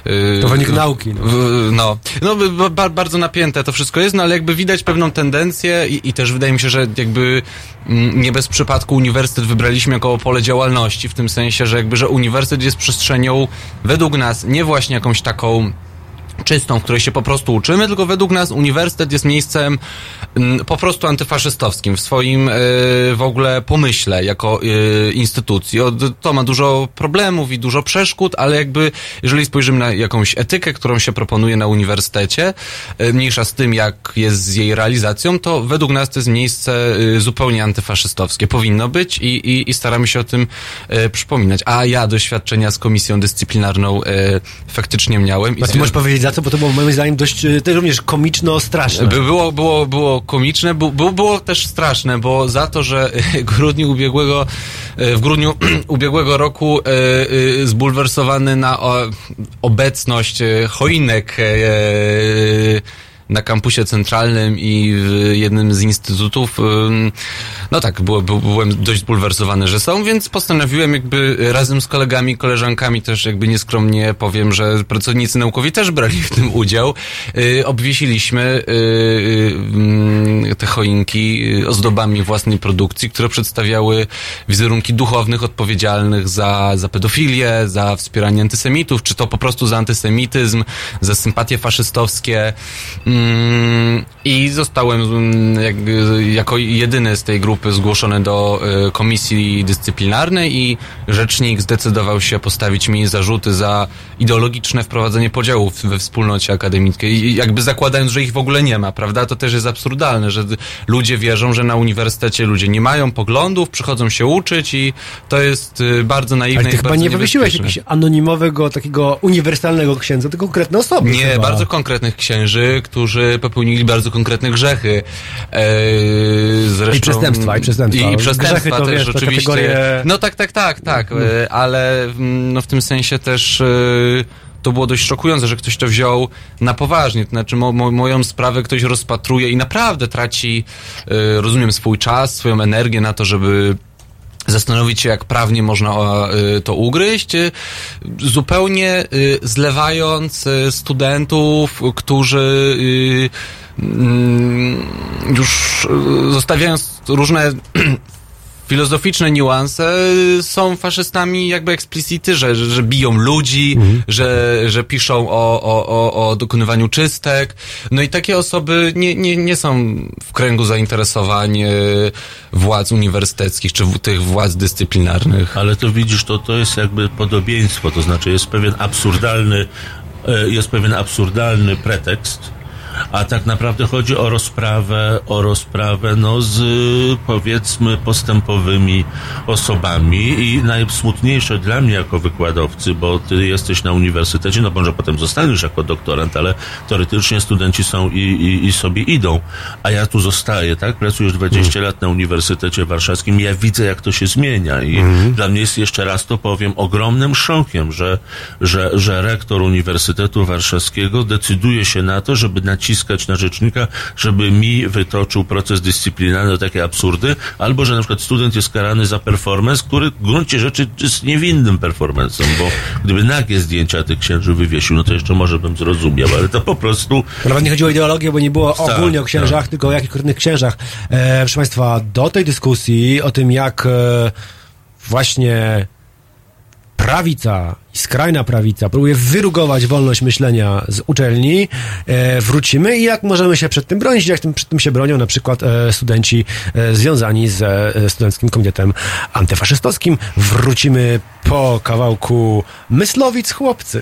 e, To wynik nauki, no. w- No, no ba, bardzo napięte to wszystko jest, no ale jakby widać pewną tendencję i, i też wydaje mi się, że jakby mm, nie bez przypadku uniwersytet wybraliśmy jako pole działalności, w tym sensie, że jakby, że uniwersytet jest przestrzenią według nas nie właśnie jakąś taką czystą, w której się po prostu uczymy, tylko według nas uniwersytet jest miejscem mm, po prostu antyfaszystowskim w swoim y, w ogóle pomyśle jako y, instytucji. To ma dużo problemów i dużo przeszkód, ale jakby jeżeli spojrzymy na jakąś etykę, którą się proponuje na uniwersytecie, y, mniejsza z tym, jak jest z jej realizacją, to według nas to jest miejsce zupełnie antyfaszystowskie. Powinno być i, i, i staramy się o tym przypominać. A ja doświadczenia z komisją dyscyplinarną faktycznie miałem. i możesz powiedzieć za co, bo to było moim zdaniem dość e, też również komiczno-straszne. By było, było, było komiczne, było, było też straszne, bo za to, że grudniu ubiegłego, e, w grudniu ubiegłego roku e, e, zbulwersowany na obecność e, choinek e, na kampusie centralnym i w jednym z instytutów, no tak, byłem dość zbulwersowany, że są, więc postanowiłem jakby razem z kolegami, koleżankami też jakby nieskromnie powiem, że pracownicy naukowi też brali w tym udział. Yy, obwiesiliśmy yy, yy, te choinki ozdobami własnej produkcji, które przedstawiały wizerunki duchownych odpowiedzialnych za, za pedofilię, za wspieranie antysemitów, czy to po prostu za antysemityzm, za sympatie faszystowskie. Mm, I zostałem jak, jako jedyny z tej grupy zgłoszony do y, komisji dyscyplinarnej i rzecznik zdecydował się postawić mi zarzuty za ideologiczne wprowadzenie podziałów we wspólnocie akademickiej. Jakby zakładając, że ich w ogóle nie ma, prawda? To też jest absurdalne, że ludzie wierzą, że na uniwersytecie ludzie nie mają poglądów, przychodzą się uczyć i to jest y, bardzo naiwne Ale ty i chyba nie wymyśliłeś jakiegoś anonimowego, takiego uniwersalnego księdza, tylko konkretne osoby. Nie, chyba. bardzo konkretnych księży, którzy popełnili bardzo konkretne grzechy. Eee, zresztą, I przestępstwa, i przestępstwa. I, i przestępstwa Grzechy to, też wiesz, oczywiście. kategorie- No tak, tak, tak, tak, Mm. e, ale mm, no, w tym sensie też e, to było dość szokujące, że ktoś to wziął na poważnie. To znaczy mo, mo, moją sprawę ktoś rozpatruje i naprawdę traci, e, rozumiem, swój czas, swoją energię na to, żeby zastanowić się, jak prawnie można o, y, to ugryźć, y, zupełnie zlewając studentów, którzy mm, już zostawiając różne filozoficzne niuanse y, są faszystami jakby eksplicity, że, że, że biją ludzi, że, że piszą o, o, o, o dokonywaniu czystek. No i takie osoby nie, nie, nie są w kręgu zainteresowań y, władz uniwersyteckich czy tych władz dyscyplinarnych. Ale to widzisz, to, to jest jakby podobieństwo, to znaczy jest pewien absurdalny, e, jest pewien absurdalny pretekst, a tak naprawdę chodzi o rozprawę, o rozprawę, no z powiedzmy postępowymi osobami. I najsmutniejsze dla mnie jako wykładowcy, bo ty jesteś na uniwersytecie, no może potem zostaniesz jako doktorant, ale teoretycznie studenci są i, i, i sobie idą, a ja tu zostaję, tak? Pracujesz 20 lat na Uniwersytecie Warszawskim. Ja widzę, jak to się zmienia. I dla mnie jest jeszcze raz to powiem ogromnym szokiem, że, że, że rektor Uniwersytetu Warszawskiego decyduje się na to, żeby nacisnąć naciskać na rzecznika, żeby mi wytoczył proces dyscyplinarny o takie absurdy, albo że na przykład student jest karany za performance, który w gruncie rzeczy jest niewinnym performancem, bo gdyby nagie zdjęcia tych księży wywiesił, no to jeszcze może bym zrozumiał, ale to po prostu... Nawet nie chodziło o ideologię, bo nie było Tak, ogólnie o księżach, tak. tylko o jakichś konkretnych księżach. E, proszę Państwa, do tej dyskusji o tym, jak e, właśnie prawica skrajna prawica próbuje wyrugować wolność myślenia z uczelni, e, wrócimy i jak możemy się przed tym bronić, jak tym, przed tym się bronią na przykład e, studenci e, związani ze e, Studenckim Komitetem Antyfaszystowskim. Wrócimy po kawałku Myslowic Chłopcy.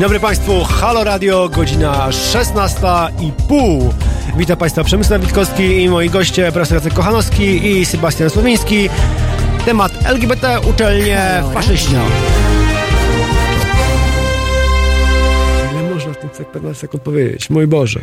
Dzień dobry Państwu, Halo Radio, godzina 16.30. Witam Państwa Przemysław Witkowski i moi goście, profesor Jacek Kochanowski i Sebastian Słowiński. Temat LGBT, uczelnie, faszyści. Tym 15 sekund powiedzieć? Mój Boże.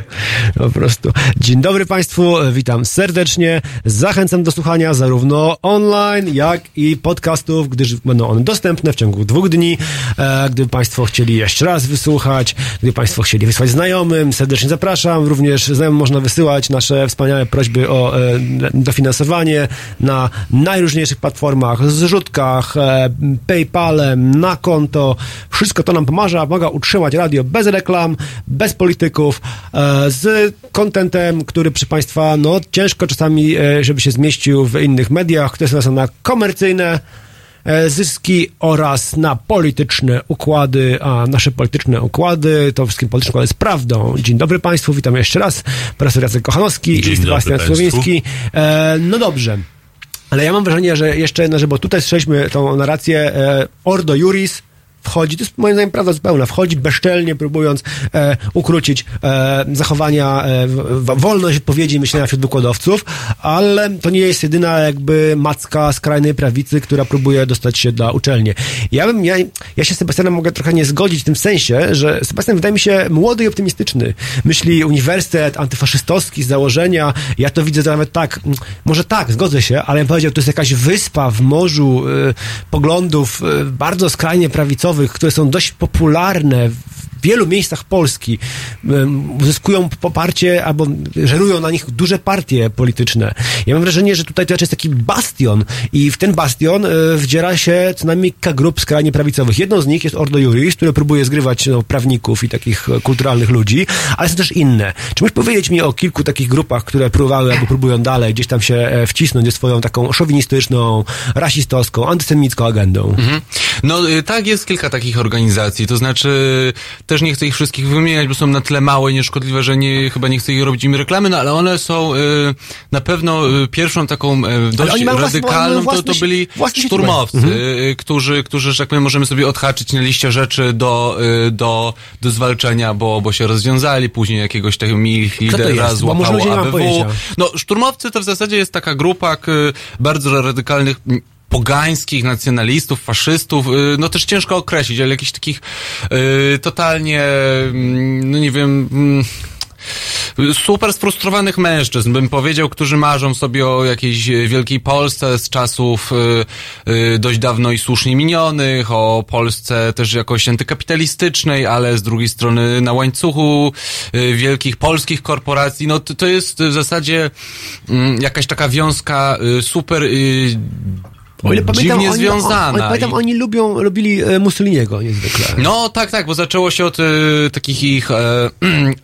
Po prostu. Dzień dobry Państwu, witam serdecznie. Zachęcam do słuchania zarówno online, jak i podcastów, gdyż będą one dostępne w ciągu dwóch dni. E, gdyby Państwo chcieli jeszcze raz wysłuchać, gdyby Państwo chcieli wysłać znajomym, serdecznie zapraszam. Również znajomym można wysyłać nasze wspaniałe prośby o e, dofinansowanie na najróżniejszych platformach, zrzutkach, e, PayPalem, na konto. Wszystko to nam pomaga, pomaga utrzymać radio bez reklam, bez polityków, e, z kontentem, który przy Państwa, no ciężko czasami, e, żeby się zmieścił w innych mediach, które są na komercyjne e, zyski oraz na polityczne układy, a nasze polityczne układy, to wszystkim polityczne układy z prawdą. Dzień dobry Państwu, witam jeszcze raz, profesor Jacek Kochanowski Dzień i Sebastian. Słowiński. E, no dobrze. Ale ja mam wrażenie, że jeszcze jedna rzecz, bo tutaj słyszeliśmy tą narrację e, Ordo Juris wchodzi, to jest moim zdaniem prawda zupełna, wchodzi bezczelnie próbując e, ukrócić e, zachowania, e, wolność odpowiedzi myślenia wśród wykładowców, ale to nie jest jedyna jakby macka skrajnej prawicy, która próbuje dostać się do uczelni. Ja bym, ja, ja się z Sebastianem mogę trochę nie zgodzić w tym sensie, że Sebastian wydaje mi się młody i optymistyczny. Myśli uniwersytet antyfaszystowski z założenia, ja to widzę nawet tak, może tak, zgodzę się, ale bym powiedział, to jest jakaś wyspa w morzu y, poglądów y, bardzo skrajnie prawicowych, które są dość popularne wielu miejscach Polski uzyskują poparcie albo żerują na nich duże partie polityczne. Ja mam wrażenie, że tutaj to jest taki bastion i w ten bastion e, wdziera się co najmniej kilka grup skrajnie prawicowych. Jedną z nich jest Ordo Juris, które próbuje zgrywać no, prawników i takich e, kulturalnych ludzi, ale są też inne. Czy możesz powiedzieć mi o kilku takich grupach, które próbowały albo próbują dalej gdzieś tam się e, wcisnąć ze swoją taką szowinistyczną, rasistowską, antysemicką agendą? Mhm. No y, tak, jest kilka takich organizacji, to znaczy też nie chcę ich wszystkich wymieniać, bo są na tyle małe i nieszkodliwe, że nie, chyba nie chcę ich robić im reklamy, no ale one są y, na pewno y, pierwszą taką y, dość radykalną, własne to, to byli szturmowcy, Mhm. którzy, którzy, że tak powiem, możemy sobie odhaczyć na liście rzeczy do, do, do zwalczenia, bo, bo się rozwiązali, później jakiegoś takiego ich lidera złapało ABW. No, szturmowcy to w zasadzie jest taka grupa bardzo radykalnych pogańskich nacjonalistów, faszystów, y, no też ciężko określić, ale jakichś takich y, totalnie, mm, no nie wiem, mm, super sfrustrowanych mężczyzn, bym powiedział, którzy marzą sobie o jakiejś wielkiej Polsce z czasów y, dość dawno i słusznie minionych, o Polsce też jakoś antykapitalistycznej, ale z drugiej strony na łańcuchu wielkich polskich korporacji. No to, to jest w zasadzie mm, jakaś taka wiązka super O ile pamiętam, dziwnie oni, związana. On, on, pamiętam, I- oni lubią, lubili e, Mussoliniego niezwykle. No tak, tak, bo zaczęło się od e, takich ich e,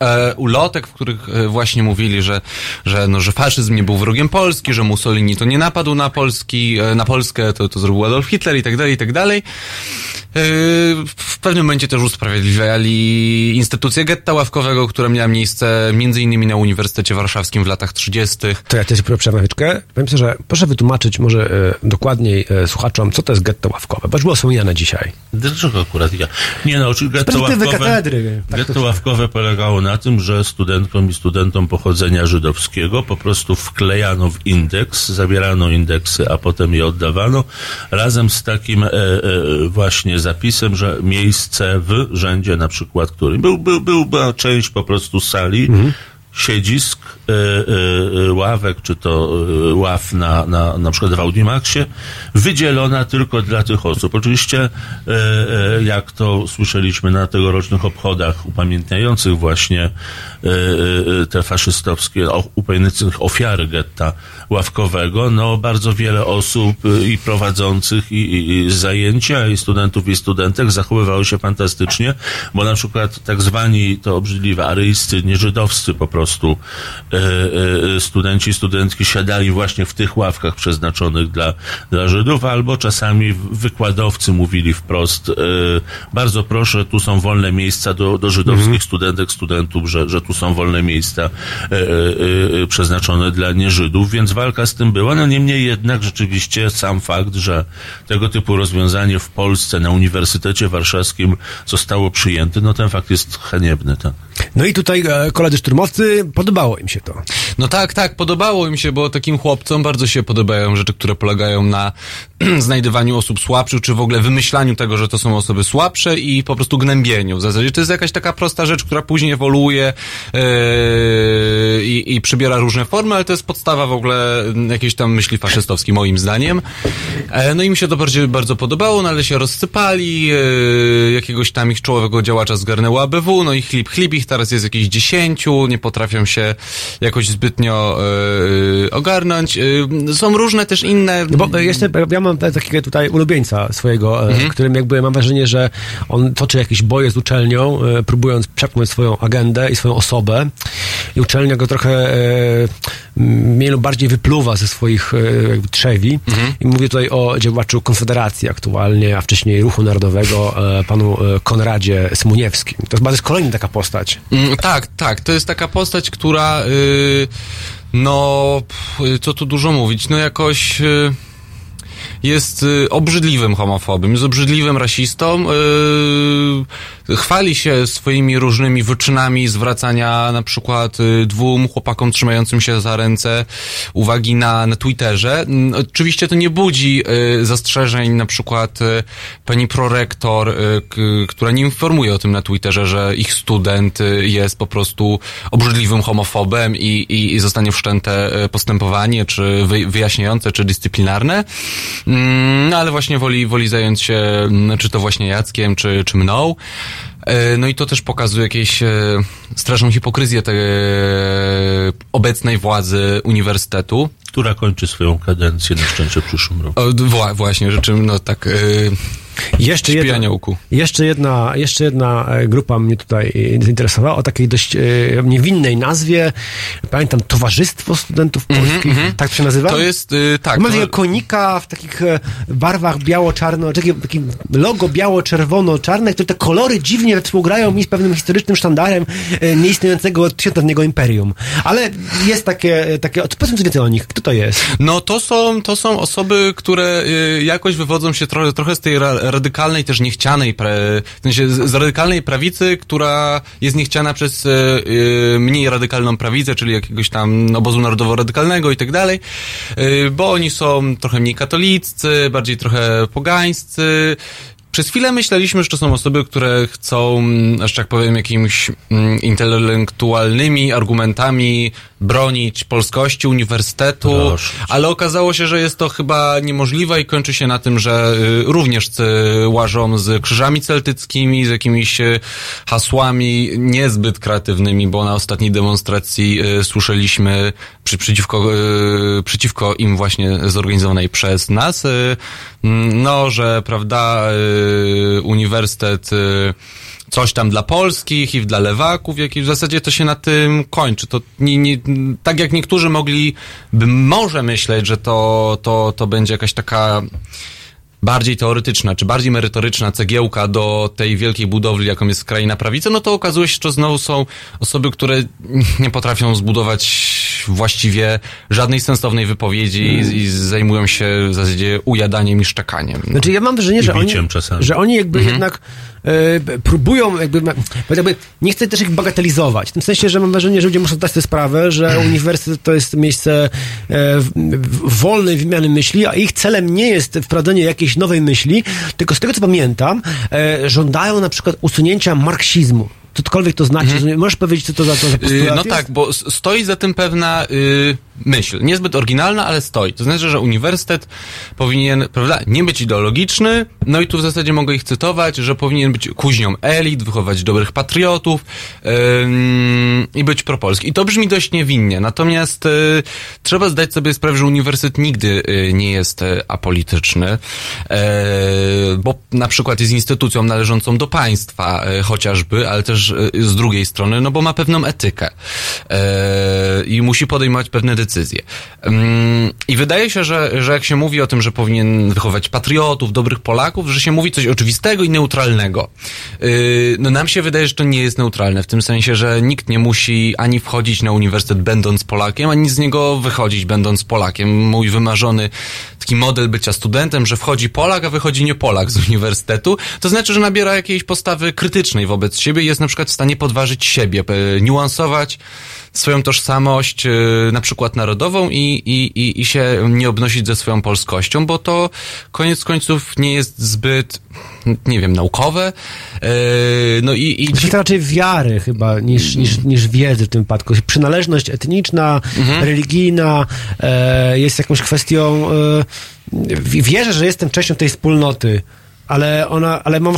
e, ulotek, w których e, właśnie mówili, że, że, no, że faszyzm nie był wrogiem Polski, że Mussolini to nie napadł na Polski, e, na Polskę, to, to zrobił Adolf Hitler i tak dalej, i tak dalej. W pewnym momencie też usprawiedliwiali instytucję getta ławkowego, która miała miejsce między innymi na Uniwersytecie Warszawskim w latach 30. To ja też przerwę na chwileczkę. Powiem sobie, że proszę wytłumaczyć może e, dokładniej e, słuchaczom, co to jest getto ławkowe, bo już było wspomniane dzisiaj. Dlaczego akurat ja? Nie no, oczywiście getto ławkowe, katedry, tak to getto ławkowe polegało na tym, że studentkom i studentom pochodzenia żydowskiego po prostu wklejano w indeks, zabierano indeksy, a potem je oddawano, razem z takim e, e, właśnie zapisem, że miejsce w rzędzie na przykład, który był, był, był, była część po prostu sali, siedzisk, e, e, ławek, czy to e, ław na, na, na przykład w Audimaxie, wydzielona tylko dla tych osób. Oczywiście, jak to słyszeliśmy na tegorocznych obchodach upamiętniających właśnie te faszystowskie, upamiętniających ofiary getta ławkowego, no bardzo wiele osób i prowadzących i, i zajęcia, i studentów, i studentek zachowywało się fantastycznie, bo na przykład tak zwani, to obrzydliwe, aryjscy, nieżydowscy po prostu e, e, studenci i studentki siadali właśnie w tych ławkach przeznaczonych dla, dla Żydów, albo czasami wykładowcy mówili wprost, e, bardzo proszę, tu są wolne miejsca do, do żydowskich studentek, studentów, że, że tu są wolne miejsca przeznaczone dla nieżydów, więc walka z tym była, no niemniej jednak rzeczywiście sam fakt, że tego typu rozwiązanie w Polsce na Uniwersytecie Warszawskim zostało przyjęte, no ten fakt jest haniebny, tak. No i tutaj e, koledzy szturmowcy, podobało im się to. No tak, tak, podobało im się, bo takim chłopcom bardzo się podobają rzeczy, które polegają na znajdywaniu osób słabszych, czy w ogóle wymyślaniu tego, że to są osoby słabsze i po prostu gnębieniu. W zasadzie to jest jakaś taka prosta rzecz, która później ewoluuje yy, i, przybiera różne formy, ale to jest podstawa w ogóle jakiejś tam myśli faszystowskiej, moim zdaniem. E, no i mi się to bardzo, bardzo podobało, no ale się rozsypali, e, jakiegoś tam ich czołowego działacza zgarnęło ABW, no i chlip, chlip ich teraz jest jakieś dziesięciu, nie potrafią się jakoś zbytnio e, ogarnąć. E, są różne też inne... No bo jeszcze, ja mam takiego tutaj ulubieńca swojego, Mhm. którym jakby mam wrażenie, że on toczy jakieś boje z uczelnią, próbując przepchnąć swoją agendę i swoją osobę i uczelnia go trochę mniej lub bardziej wypluwa ze swoich jakby trzewi Mhm. i mówię tutaj o działaczu Konfederacji aktualnie, a wcześniej Ruchu Narodowego, panu Konradzie Smuniewskim. To jest kolejna taka postać. Mm, tak, tak. To jest taka postać, która, y, no, pff, co tu dużo mówić, no jakoś y, jest y, obrzydliwym homofobem, jest obrzydliwym rasistą, y, chwali się swoimi różnymi wyczynami zwracania na przykład y, dwóm chłopakom trzymającym się za ręce uwagi na, na Twitterze. Mm, Oczywiście to nie budzi zastrzeżeń na przykład pani prorektor, która nie informuje o tym na Twitterze, że ich student jest po prostu obrzydliwym homofobem i, i, i zostanie wszczęte postępowanie, czy wy, wyjaśniające, czy dyscyplinarne. No ale właśnie woli, woli zająć się, mm, czy to właśnie Jackiem, czy, czy mną. E, No i to też pokazuje jakąś e, straszną hipokryzję tej e, obecnej władzy uniwersytetu. Która kończy swoją kadencję na szczęście w przyszłym roku. O, wła- właśnie, rzeczy, no tak, Jeszcze jedna, jeszcze jedna, jeszcze jedna grupa mnie tutaj zainteresowała o takiej dość e, niewinnej nazwie. Pamiętam Towarzystwo Studentów Polskich. Tak to się nazywa? Mhm, To jest, y, tak. Ma takiego konika w takich e, barwach biało-czarno, takie, takie logo biało-czerwono-czarne, które te kolory dziwnie współgrają mi z pewnym historycznym sztandarem e, nieistniejącego od imperium. Ale jest takie, takie, powiedzmy coś więcej o nich. Kto to jest? No to są, to są osoby, które y, jakoś wywodzą się trochę, trochę z tej ra, radykalnej, też niechcianej, w sensie z, radykalnej prawicy, która jest niechciana przez y, y, mniej radykalną prawicę, czyli jakiegoś tam obozu narodowo-radykalnego i tak dalej, y, bo oni są trochę mniej katoliccy, bardziej trochę pogańscy, przez chwilę myśleliśmy, że to są osoby, które chcą, że tak powiem, jakimiś mm, intelektualnymi argumentami bronić polskości uniwersytetu, Proszę. ale okazało się, że jest to chyba niemożliwe i kończy się na tym, że y, również łażą z krzyżami celtyckimi, z jakimiś y, hasłami niezbyt kreatywnymi, bo na ostatniej demonstracji y, słyszeliśmy przy, przeciwko, przeciwko im właśnie zorganizowanej przez nas, mm, no, że prawda, uniwersytet y, coś tam dla polskich i dla lewaków, jak i w zasadzie to się na tym kończy. To nie, nie, tak jak niektórzy mogli, by może myśleć, że to, to, to będzie jakaś taka bardziej teoretyczna, czy bardziej merytoryczna cegiełka do tej wielkiej budowli, jaką jest kraina prawicy, no to okazuje się, że to znowu są osoby, które nie potrafią zbudować właściwie żadnej sensownej wypowiedzi i, i zajmują się w zasadzie ujadaniem i szczekaniem. No. Znaczy ja mam wrażenie, że oni, czasami. że oni jakby jednak e, próbują jakby, jakby, nie chcę też ich bagatelizować, w tym sensie, że mam wrażenie, że ludzie muszą zdać sobie sprawę, że uniwersytet to jest miejsce w- w- wolnej wymiany myśli, a ich celem nie jest wprowadzenie jakiejś nowej myśli, tylko z tego co pamiętam, e, żądają na przykład usunięcia marksizmu. Cokolwiek to znaczy, możesz powiedzieć, co to za, to za Y, postulat No jest? tak, bo stoi za tym pewna y, myśl. Niezbyt oryginalna, ale stoi. To znaczy, że uniwersytet powinien, prawda, nie być ideologiczny, no i tu w zasadzie mogę ich cytować, że powinien być kuźnią elit, wychować dobrych patriotów ym, i być propolski. I to brzmi dość niewinnie. Natomiast y, trzeba zdać sobie sprawę, że uniwersytet nigdy y, nie jest y, apolityczny, e, bo na przykład jest instytucją należącą do państwa e, chociażby, ale też e, z drugiej strony, no bo ma pewną etykę e, i musi podejmować pewne decyzje. Mm, I wydaje się, że, że jak się mówi o tym, że powinien wychować patriotów, dobrych Polaków, że się mówi coś oczywistego i neutralnego. Y, No nam się wydaje, że to nie jest neutralne, w tym sensie, że nikt nie musi ani wchodzić na uniwersytet będąc Polakiem, ani z niego wychodzić będąc Polakiem. Mój wymarzony taki model bycia studentem, że wchodzi Polak, a wychodzi nie Polak z uniwersytetu, to znaczy, że nabiera jakiejś postawy krytycznej wobec siebie i jest na przykład w stanie podważyć siebie, e, niuansować swoją tożsamość, e, na przykład narodową i, i, i, i się nie obnosić ze swoją polskością, bo to koniec końców nie jest zbyt, nie wiem, naukowe. E, No i, i To raczej wiary chyba niż, niż, niż wiedzy w tym wypadku. Przynależność etniczna, religijna e, jest jakąś kwestią. Wierzę, że jestem częścią tej wspólnoty. Ale ona, ale mam,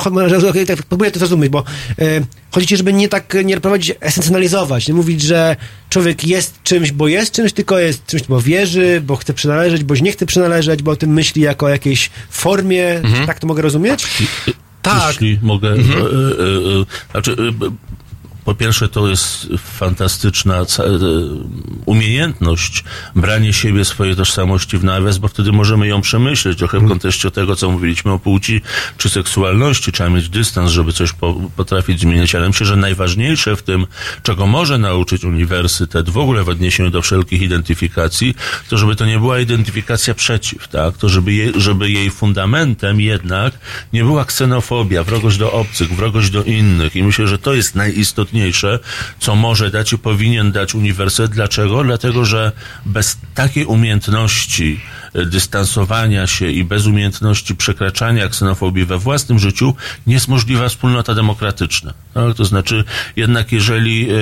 tak próbuję to zrozumieć, bo e, chodzi ci, żeby nie tak nie prowadzić, esencjonalizować, nie mówić, że człowiek jest czymś, bo jest czymś, tylko jest czymś, bo wierzy, bo chce przynależeć, boś nie chce przynależeć, bo o tym myśli jako o jakiejś formie, tak to mogę rozumieć? Tak. Jeśli mogę. E, e, e, znaczy, e, b- po pierwsze, to jest fantastyczna e, umiejętność branie siebie, swojej tożsamości w nawias, bo wtedy możemy ją przemyśleć trochę w kontekście tego, co mówiliśmy o płci czy seksualności. Trzeba mieć dystans, żeby coś po, potrafić zmieniać, ale myślę, że najważniejsze w tym, czego może nauczyć uniwersytet w ogóle w odniesieniu do wszelkich identyfikacji, to żeby to nie była identyfikacja przeciw, tak? To żeby, je, żeby jej fundamentem jednak nie była ksenofobia, wrogość do obcych, wrogość do innych. I myślę, że to jest najistotniejsze, co może dać i powinien dać uniwersytet. Dlaczego? Dlatego, że bez takiej umiejętności e, dystansowania się i bez umiejętności przekraczania ksenofobii we własnym życiu nie jest możliwa wspólnota demokratyczna. Tak? To znaczy, jednak jeżeli e, e,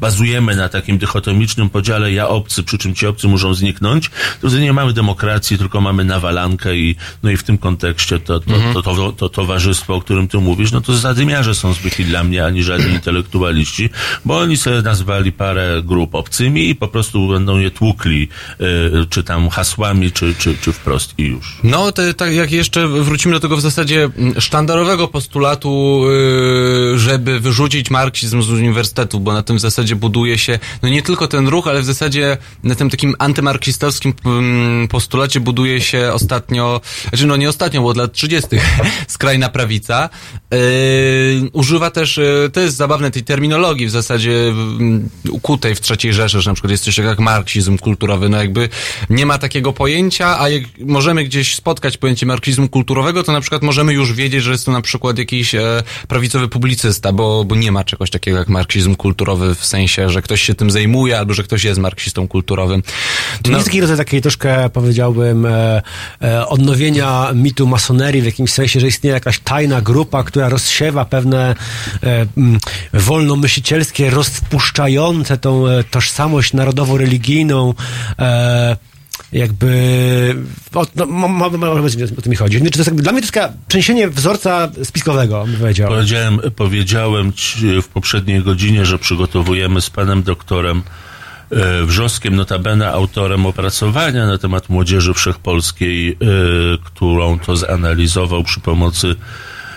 bazujemy na takim dychotomicznym podziale ja obcy, przy czym ci obcy muszą zniknąć, to wtedy nie mamy demokracji, tylko mamy nawalankę i no i w tym kontekście to, to, to, to, to towarzystwo, o którym ty mówisz, no to zadymiarze są zwykli dla mnie, ani żadni intelektualiści, bo oni sobie nazwali parę grup obcymi i po prostu będą je tłukli, y, czy tam hasłami, czy, czy, czy wprost i już. No, to, tak jak jeszcze wrócimy do tego w zasadzie mm, sztandarowego postulatu, yy, żeby wyrzucić marksizm z uniwersytetu, bo na tym w zasadzie buduje się, no nie tylko ten ruch, ale w zasadzie na tym takim antymarksistowskim mm, postulacie buduje się ostatnio, znaczy no nie ostatnio, bo od lat 30. skrajna prawica. Yy, używa też, yy, to jest zabawne tej terminologii w zasadzie mm, ukutej w trzeciej Rzeszy, że na przykład jest coś jak marksizm kulturowy, no jakby nie ma takiego pojęcia, a jak możemy gdzieś spotkać pojęcie marksizmu kulturowego, to na przykład możemy już wiedzieć, że jest to na przykład jakiś e, prawicowy publicysta, bo, bo nie ma czegoś takiego jak marksizm kulturowy w sensie sensie, że ktoś się tym zajmuje, albo że ktoś jest marksistą kulturowym. To nie jest taki rodzaj takiej troszkę, powiedziałbym, e, e, odnowienia mitu masonerii w jakimś sensie, że istnieje jakaś tajna grupa, która rozsiewa pewne e, m, wolnomyślicielskie, rozpuszczające tą e, tożsamość narodowo-religijną, e, jakby o, no, mo, mo, o to mi chodzi. Czy to jest jakby, dla mnie to jest taka wzorca spiskowego, bym powiedział. Powiedziałem, powiedziałem w poprzedniej godzinie, że przygotowujemy z panem doktorem e, Wrzoskiem, notabene autorem opracowania na temat młodzieży wszechpolskiej, e, którą to zanalizował przy pomocy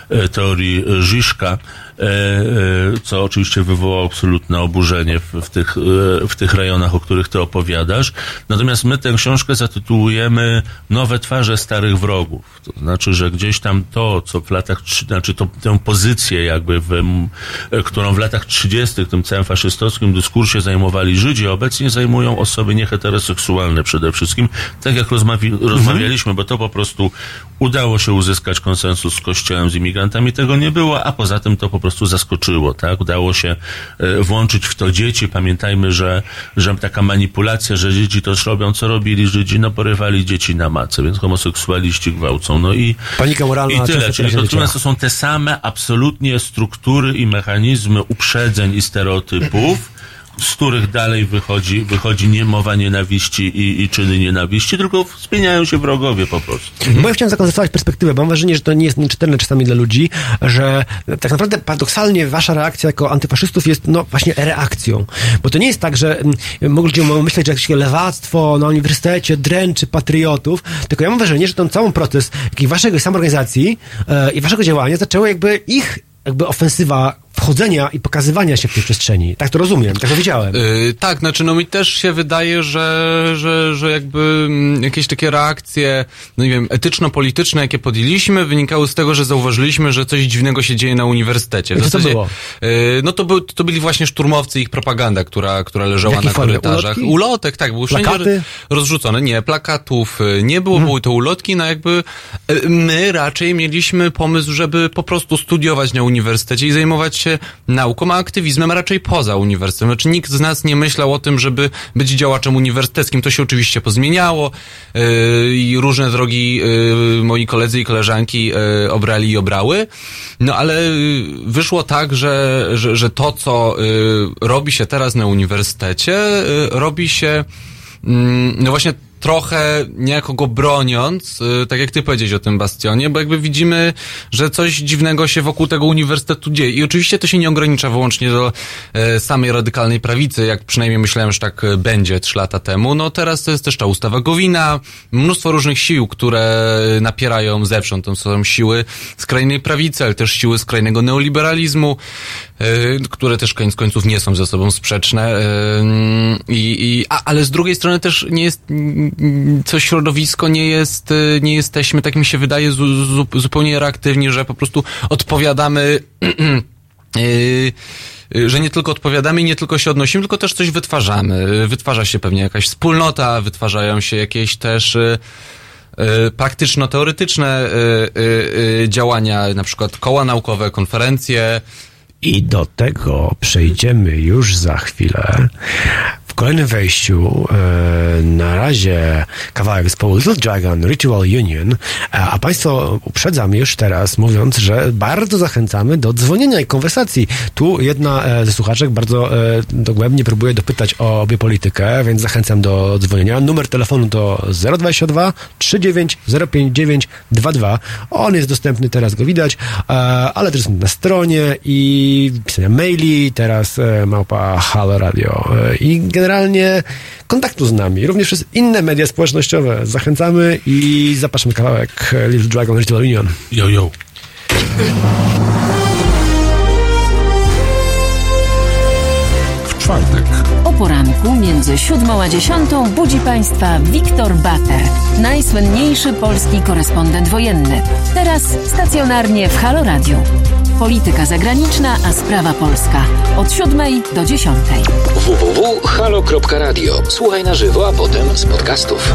e, teorii Żiszka, e, co oczywiście wywołało absolutne oburzenie w, w, tych, e, w tych rejonach, o których ty opowiadasz. Natomiast my tę książkę zatytułujemy Nowe twarze starych wrogów. To znaczy, że gdzieś tam to, co w latach, znaczy to, tę pozycję jakby, w, e, którą w latach 30. tym całym faszystowskim dyskursie zajmowali Żydzi, obecnie zajmują osoby nieheteroseksualne przede wszystkim, tak jak rozmawi- rozmawialiśmy, bo to po prostu udało się uzyskać konsensus z Kościołem, z imigrantami, tego nie było, a poza tym to po prostu zaskoczyło, tak? Udało się e, włączyć w to dzieci. Pamiętajmy, że, że taka manipulacja, że dzieci to robią, co robili Żydzi, no porywali dzieci na macę, więc homoseksualiści gwałcą, no i Panika moralna i tyle, czyli to, to są te same absolutnie struktury i mechanizmy uprzedzeń i stereotypów, z których dalej wychodzi, wychodzi nie mowa nienawiści i, i czyny nienawiści, tylko zmieniają się wrogowie po prostu. Bo ja chciałem zakonserwować perspektywę, bo mam wrażenie, że to nie jest nieczytelne czasami dla ludzi, że tak naprawdę paradoksalnie wasza reakcja jako antyfaszystów jest no właśnie reakcją. Bo to nie jest tak, że mm, ludzie mogą myśleć, że jakieś lewactwo na uniwersytecie dręczy patriotów, tylko ja mam wrażenie, że ten cały proces jakiej waszej samoorganizacji e, i waszego działania zaczęło jakby ich jakby ofensywa wchodzenia i pokazywania się w tej przestrzeni. Tak to rozumiem, tak to widziałem. Yy, tak, znaczy no mi też się wydaje, że, że, że jakby mm, jakieś takie reakcje, no nie wiem, etyczno-polityczne, jakie podjęliśmy, wynikały z tego, że zauważyliśmy, że coś dziwnego się dzieje na uniwersytecie. W I co to zasadzie, było? Yy, no to, był, to byli właśnie szturmowcy i ich propaganda, która, która leżała na formie? korytarzach. Ulotki? Ulotek, tak, były Plakaty? rozrzucone. Nie, plakatów y, nie było, były to ulotki, no jakby y, my raczej mieliśmy pomysł, żeby po prostu studiować na uniwersytecie i zajmować się nauką, a aktywizmem raczej poza uniwersytetem. Znaczy nikt z nas nie myślał o tym, żeby być działaczem uniwersyteckim. To się oczywiście pozmieniało yy, i różne drogi yy, moi koledzy i koleżanki yy, obrali i obrały. No ale yy, wyszło tak, że, że, że to, co yy, robi się teraz na uniwersytecie, yy, robi się Mm, no właśnie trochę niejako go broniąc, y, tak jak ty powiedziałeś o tym Bastionie, bo jakby widzimy, że coś dziwnego się wokół tego uniwersytetu dzieje. I oczywiście to się nie ogranicza wyłącznie do e, samej radykalnej prawicy, jak przynajmniej myślałem, że tak e, będzie trzy lata temu. No teraz to jest też ta ustawa Gowina, mnóstwo różnych sił, które napierają zewsząd. To są siły skrajnej prawicy, ale też siły skrajnego neoliberalizmu, które też koniec końców nie są ze sobą sprzeczne. e, I, i, a, ale z drugiej strony też nie jest, co środowisko nie jest, e, nie jesteśmy, tak mi się wydaje, zu, zu, zupełnie reaktywni, że po prostu odpowiadamy że nie tylko odpowiadamy i nie tylko się odnosimy, tylko też coś wytwarzamy. Wytwarza się pewnie jakaś wspólnota, wytwarzają się jakieś też y, y, praktyczno-teoretyczne y, y, y, działania, na przykład koła naukowe, konferencje. I do tego przejdziemy już za chwilę. Kolejnym wejściu e, na razie kawałek zespołu Little Dragon Ritual Union, a, a Państwo uprzedzam już teraz, mówiąc, że bardzo zachęcamy do dzwonienia i konwersacji. Tu jedna e, ze słuchaczek bardzo e, dogłębnie próbuje dopytać o obie politykę, więc zachęcam do dzwonienia. Numer telefonu to 022 39 059 22. On jest dostępny, teraz go widać, e, ale też na stronie i pisania maili, teraz e, małpa Halo Radio e, i generalnie kontaktu z nami, również przez inne media społecznościowe. Zachęcamy i zapraszamy kawałek Little Dragon Ritual Union. Yo, yo. W czwartek O poranku między siódmą a dziesiątą budzi Państwa Wiktor Bater, najsłynniejszy polski korespondent wojenny. Teraz stacjonarnie w Halo Radio. Polityka zagraniczna, a sprawa polska. Od siódmej do dziesiątej. www.halo.radio. Słuchaj na żywo, a potem z podcastów.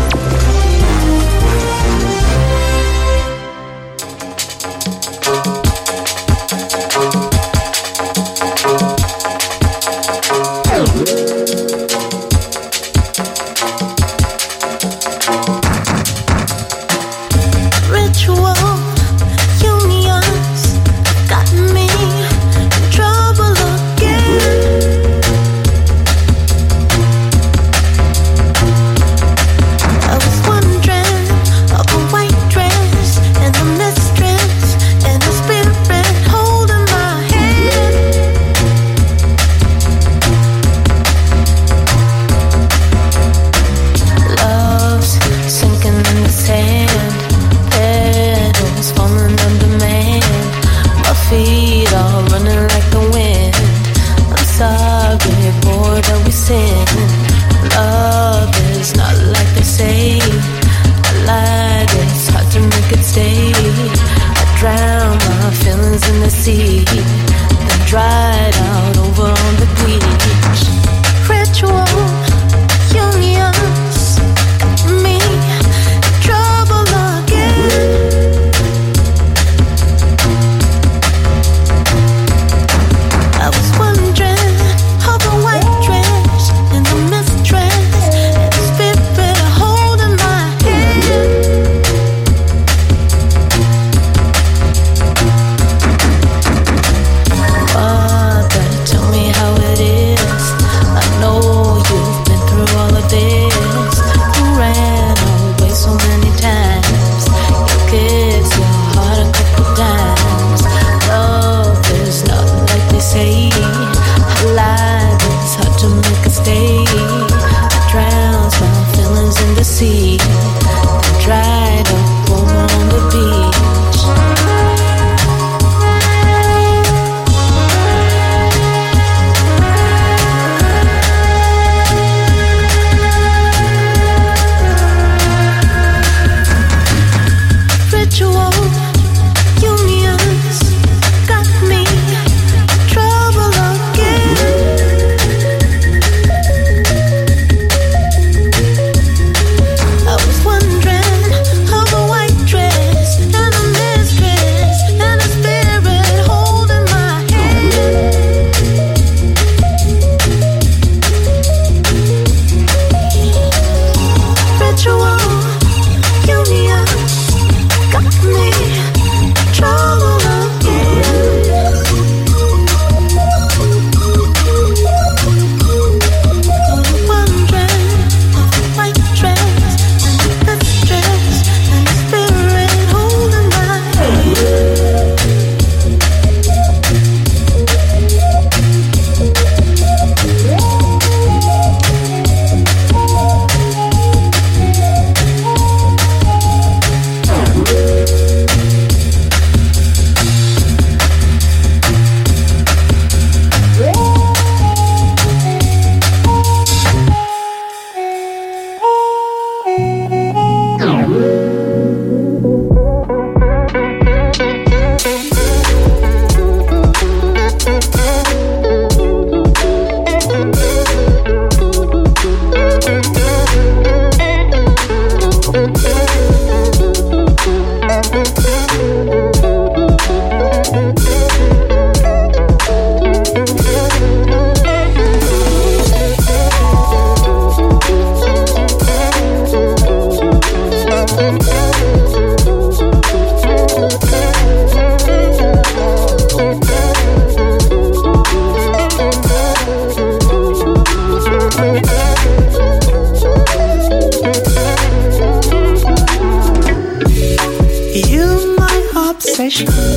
My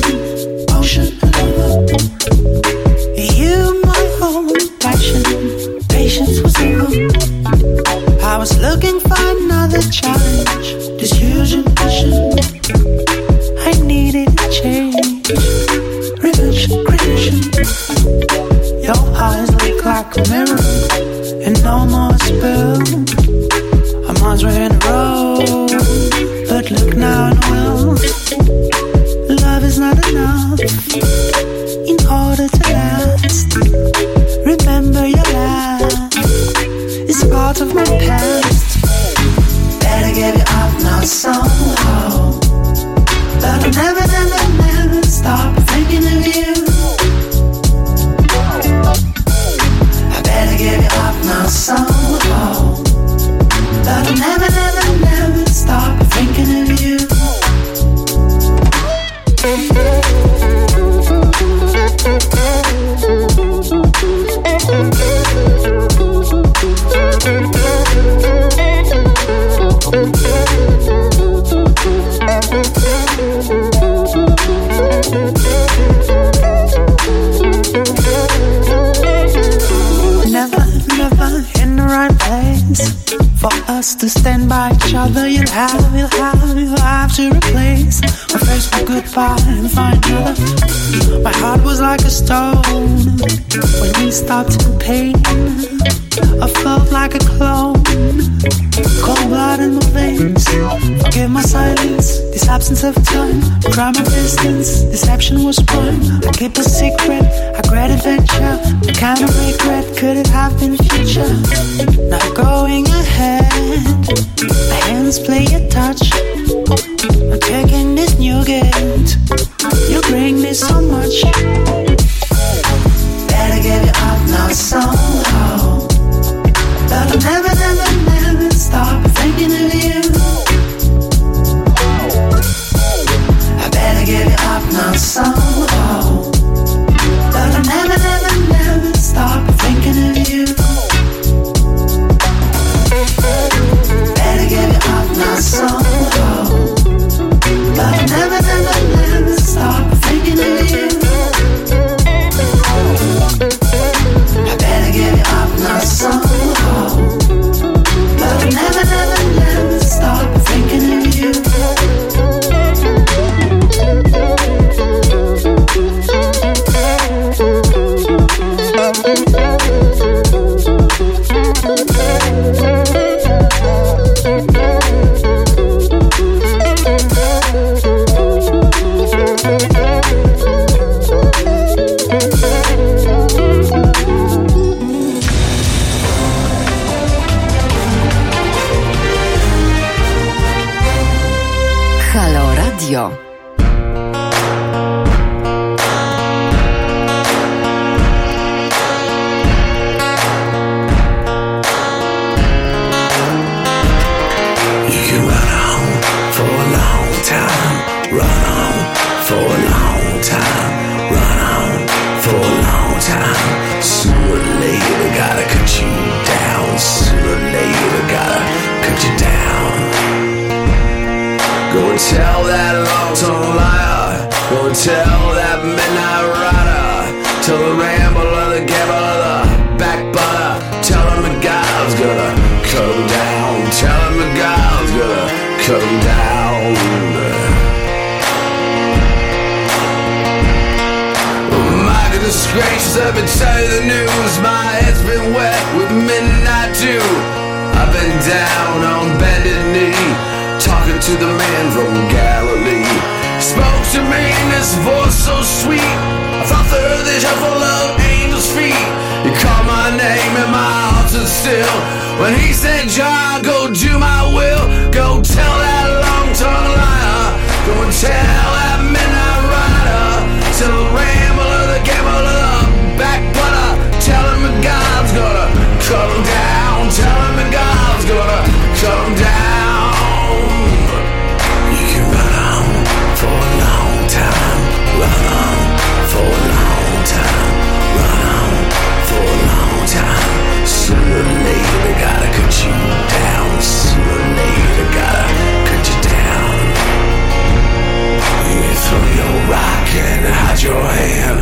him down. My goodness gracious, I've been telling the news. My head's been wet with midnight dew. I've been down on bended knee, talking to the man from Galilee. Spoke to me in this voice so sweet. I thought the earth is full of still. When he said, John, go do my will. Go tell that long-tongued liar. Go and tell that midnight rider. Tell the rambler, the gambler, the backbiter. Tell him that God's gonna cut him down. Tell him that God's gonna cut him down. You can run on for a long time. Run on for a long time. Run on for a long time. Later, gotta cut you down. Sooner or later, gotta cut you down. You throw your rock and hide your hand.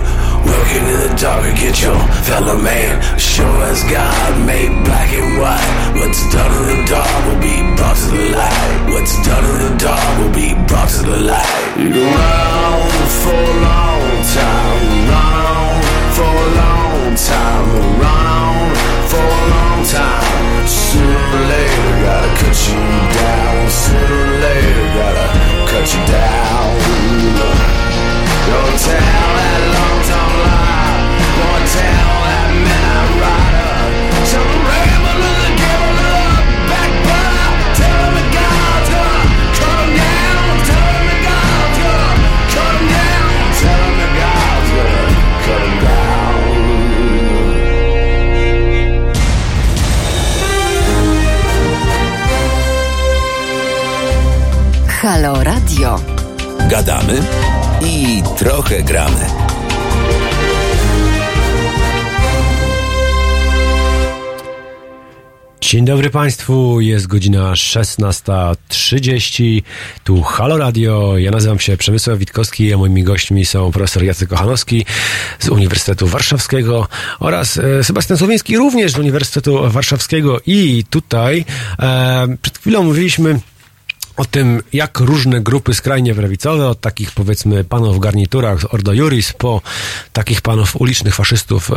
Working in the dark and get your fellow man. Sure as God made black and white. What's done in the dark will be brought to the light. What's done in the dark will be brought to the light. You can run for a long time. On for a long time. we Run on for a long time. Sooner or later, gotta cut you down. Sooner or later, gotta cut you down. Don't tell that long-tongued lie. Don't tell that midnight rider. Tell Halo Radio. Gadamy i trochę gramy. Dzień dobry Państwu, jest godzina 16.30, tu Halo Radio, ja nazywam się Przemysław Witkowski, a moimi gośćmi są profesor Jacek Kochanowski z Uniwersytetu Warszawskiego oraz e, Sebastian Słowiński również z Uniwersytetu Warszawskiego i tutaj e, przed chwilą mówiliśmy o tym, jak różne grupy skrajnie prawicowe, od takich powiedzmy panów w garniturach Ordo Juris, po takich panów ulicznych faszystów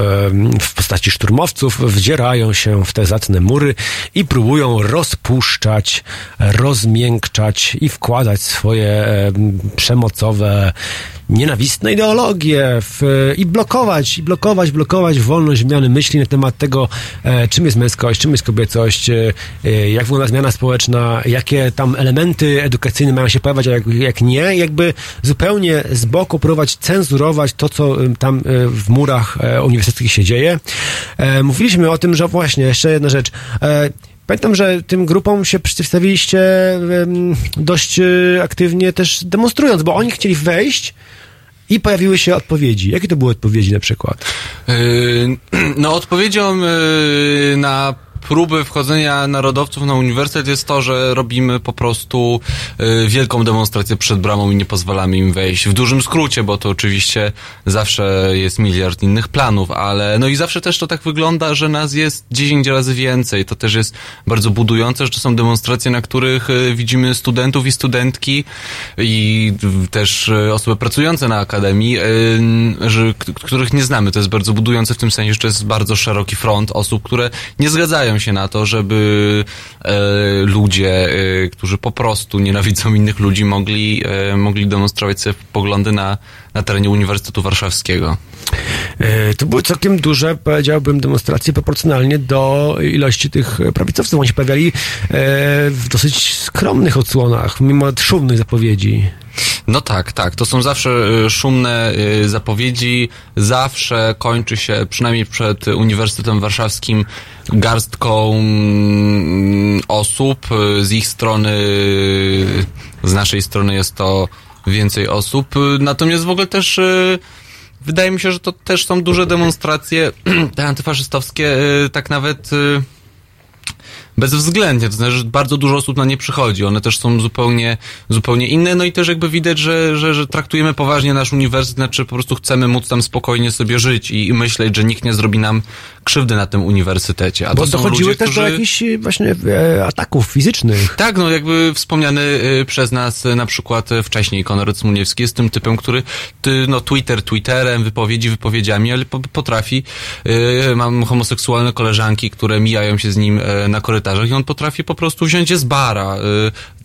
w postaci szturmowców, wdzierają się w te zacne mury i próbują rozpuszczać, rozmiękczać i wkładać swoje przemocowe, nienawistne ideologie w, i blokować, i blokować, blokować wolność zmiany myśli na temat tego, e, czym jest męskość, czym jest kobiecość, e, e, jak wygląda zmiana społeczna, jakie tam elementy edukacyjne mają się pojawiać, a jak, jak nie, jakby zupełnie z boku próbować cenzurować to, co e, tam e, w murach uniwersyteckich się dzieje. E, mówiliśmy o tym, że właśnie, jeszcze jedna rzecz, Pamiętam, że tym grupom się przeciwstawiliście em, dość aktywnie też demonstrując, bo oni chcieli wejść i pojawiły się odpowiedzi. Jakie to były odpowiedzi na przykład? Yy, No, odpowiedzią yy, na próby wchodzenia narodowców na uniwersytet jest to, że robimy po prostu y, wielką demonstrację przed bramą i nie pozwalamy im wejść. W dużym skrócie, bo to oczywiście zawsze jest miliard innych planów, ale no i zawsze też to tak wygląda, że nas jest 10 razy więcej. To też jest bardzo budujące, że to są demonstracje, na których y, widzimy studentów i studentki i też y, osoby pracujące na akademii, których nie znamy. To jest bardzo budujące w tym sensie, że to jest bardzo szeroki front osób, które nie zgadzają się na to, żeby e, ludzie, e, którzy po prostu nienawidzą innych ludzi, mogli, e, mogli demonstrować swoje poglądy na, na terenie Uniwersytetu Warszawskiego. E, To były całkiem duże, powiedziałbym, demonstracje proporcjonalnie do ilości tych prawicowców. Oni się pojawiali e, w dosyć skromnych odsłonach, mimo szumnych zapowiedzi. No tak, tak. To są zawsze y, szumne zapowiedzi. Zawsze kończy się, przynajmniej przed Uniwersytetem Warszawskim, garstką mm, osób. Z ich strony, z naszej strony jest to więcej osób. Natomiast w ogóle też y, wydaje mi się, że to też są duże demonstracje te antyfaszystowskie, y, tak nawet y, bezwzględnie, to znaczy, że bardzo dużo osób na nie przychodzi. One też są zupełnie, zupełnie inne, no i też jakby widać, że, że, że traktujemy poważnie nasz uniwersytet, znaczy po prostu chcemy móc tam spokojnie sobie żyć i, i myśleć, że nikt nie zrobi nam krzywdy na tym uniwersytecie. A Bo to dochodziły ludzie, też którzy... do jakichś e, właśnie e, ataków fizycznych. Tak, no jakby wspomniany y, przez nas y, na przykład wcześniej Konrad Smuniewski jest tym typem, który ty, no Twitter Twitterem, wypowiedzi wypowiedziami, ale po, potrafi, mam homoseksualne koleżanki, które mijają się z nim na korytarzach i on potrafi po prostu wziąć je z bara.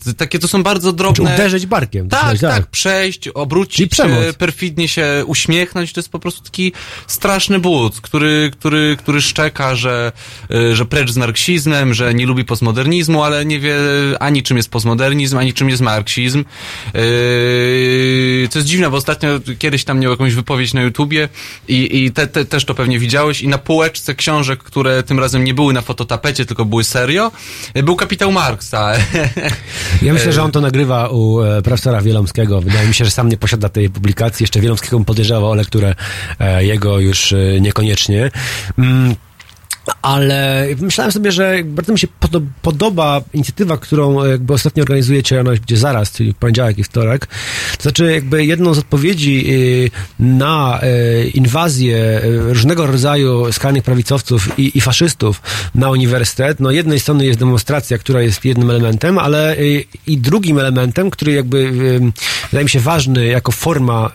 Y, takie to są bardzo drobne... uderzyć barkiem. Tak, Coś, tak, przejść, obrócić perfidnie się uśmiechnąć, to jest po prostu taki straszny but, który, który, który szczeka, że, y, że precz z marksizmem, że nie lubi postmodernizmu, ale nie wie ani czym jest postmodernizm, ani czym jest marksizm. Yy, Co jest dziwne, bo ostatnio kiedyś tam miał jakąś wypowiedź na YouTubie i, i te, te, też to pewnie widziałeś i na półeczce książek, które tym razem nie były na fototapecie, tylko były serio, y, był kapitał Marksa. Ja myślę, że on to nagrywa u e, profesora Wielomskiego. Wydaje mi się, że sam nie posiada tej publikacji. Jeszcze Wielomskiego podejrzewał o lekturę e, jego już e, niekoniecznie. Ale myślałem sobie, że bardzo mi się podo- podoba inicjatywa, którą e, jakby ostatnio organizujecie, ona będzie zaraz, czyli w poniedziałek i wtorek. To znaczy jakby jedną z odpowiedzi y, na e, inwazję e, różnego rodzaju skrajnych prawicowców i, i faszystów na uniwersytet, no jednej strony jest demonstracja, która jest jednym elementem, ale i drugim elementem, który jakby wydaje mi się ważny jako forma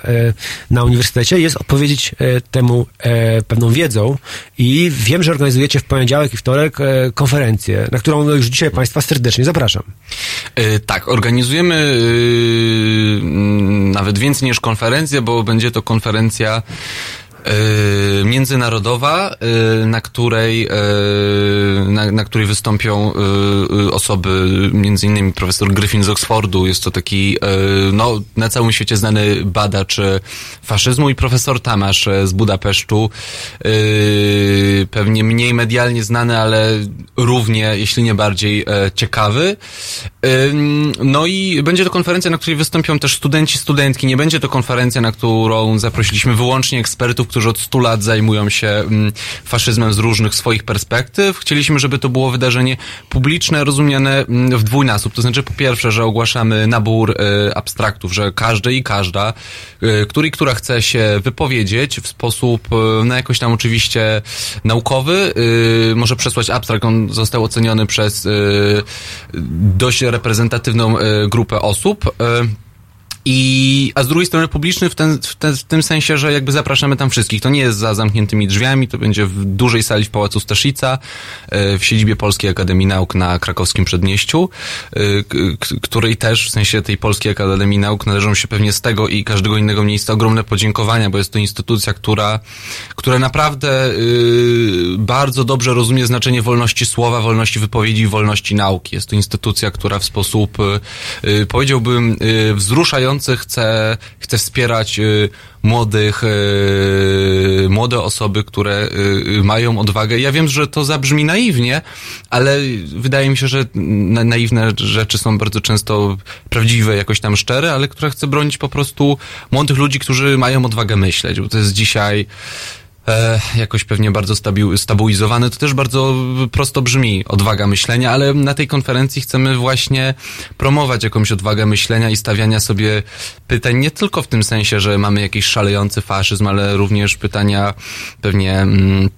na uniwersytecie, jest odpowiedzieć temu pewną wiedzą i wiem, że organizujecie w poniedziałek i wtorek e, konferencję, na którą już dzisiaj Państwa serdecznie zapraszam. Y, Tak, organizujemy mm, nawet więcej niż konferencję, bo będzie to konferencja y, międzynarodowa, y, na której, y, na, na której wystąpią osoby, między innymi profesor Griffin z Oxfordu, jest to taki, no, na całym świecie znany badacz faszyzmu i profesor Tamasz z Budapesztu, pewnie mniej medialnie znany, ale równie, jeśli nie bardziej e, ciekawy. No i będzie to konferencja, na której wystąpią też studenci, studentki. Nie będzie to konferencja, na którą zaprosiliśmy wyłącznie ekspertów, którzy od 100 lat zajmują się mm, faszyzmem z różnych swoich perspektyw. Chcieliśmy, żeby to było wydarzenie publiczne, rozumiane mm, w dwójnasób. To znaczy, po pierwsze, że ogłaszamy nabór e, abstraktów, że każdy i każda, e, który i która chce się wypowiedzieć w sposób, e, no jakoś tam oczywiście naukowy, może przesłać abstrakt. On został oceniony przez dość reprezentatywną grupę osób. E, I, a z drugiej strony publiczny w, ten, w, ten, w tym sensie, że jakby zapraszamy tam wszystkich. To nie jest za zamkniętymi drzwiami, to będzie w dużej sali w Pałacu Staszica, e, w siedzibie Polskiej Akademii Nauk na krakowskim przedmieściu, e, której też, w sensie tej Polskiej Akademii Nauk należą się pewnie z tego i każdego innego miejsca ogromne podziękowania, bo jest to instytucja, która, która naprawdę y, bardzo dobrze rozumie znaczenie wolności słowa, wolności wypowiedzi i wolności nauki. Jest to instytucja, która w sposób, powiedziałbym, y, wzruszający chce, chce wspierać y, młodych, y, młode osoby, które y, mają odwagę. Ja wiem, że to zabrzmi naiwnie, ale wydaje mi się, że na, naiwne rzeczy są bardzo często prawdziwe, jakoś tam szczere, ale która chce bronić po prostu młodych ludzi, którzy mają odwagę myśleć, bo to jest dzisiaj e, jakoś pewnie bardzo stabi- stabilizowane. To też bardzo prosto brzmi odwaga myślenia, ale na tej konferencji chcemy właśnie promować jakąś odwagę myślenia i stawiania sobie pytań nie tylko w tym sensie, że mamy jakiś szalejący faszyzm, ale również pytania pewnie. Mm,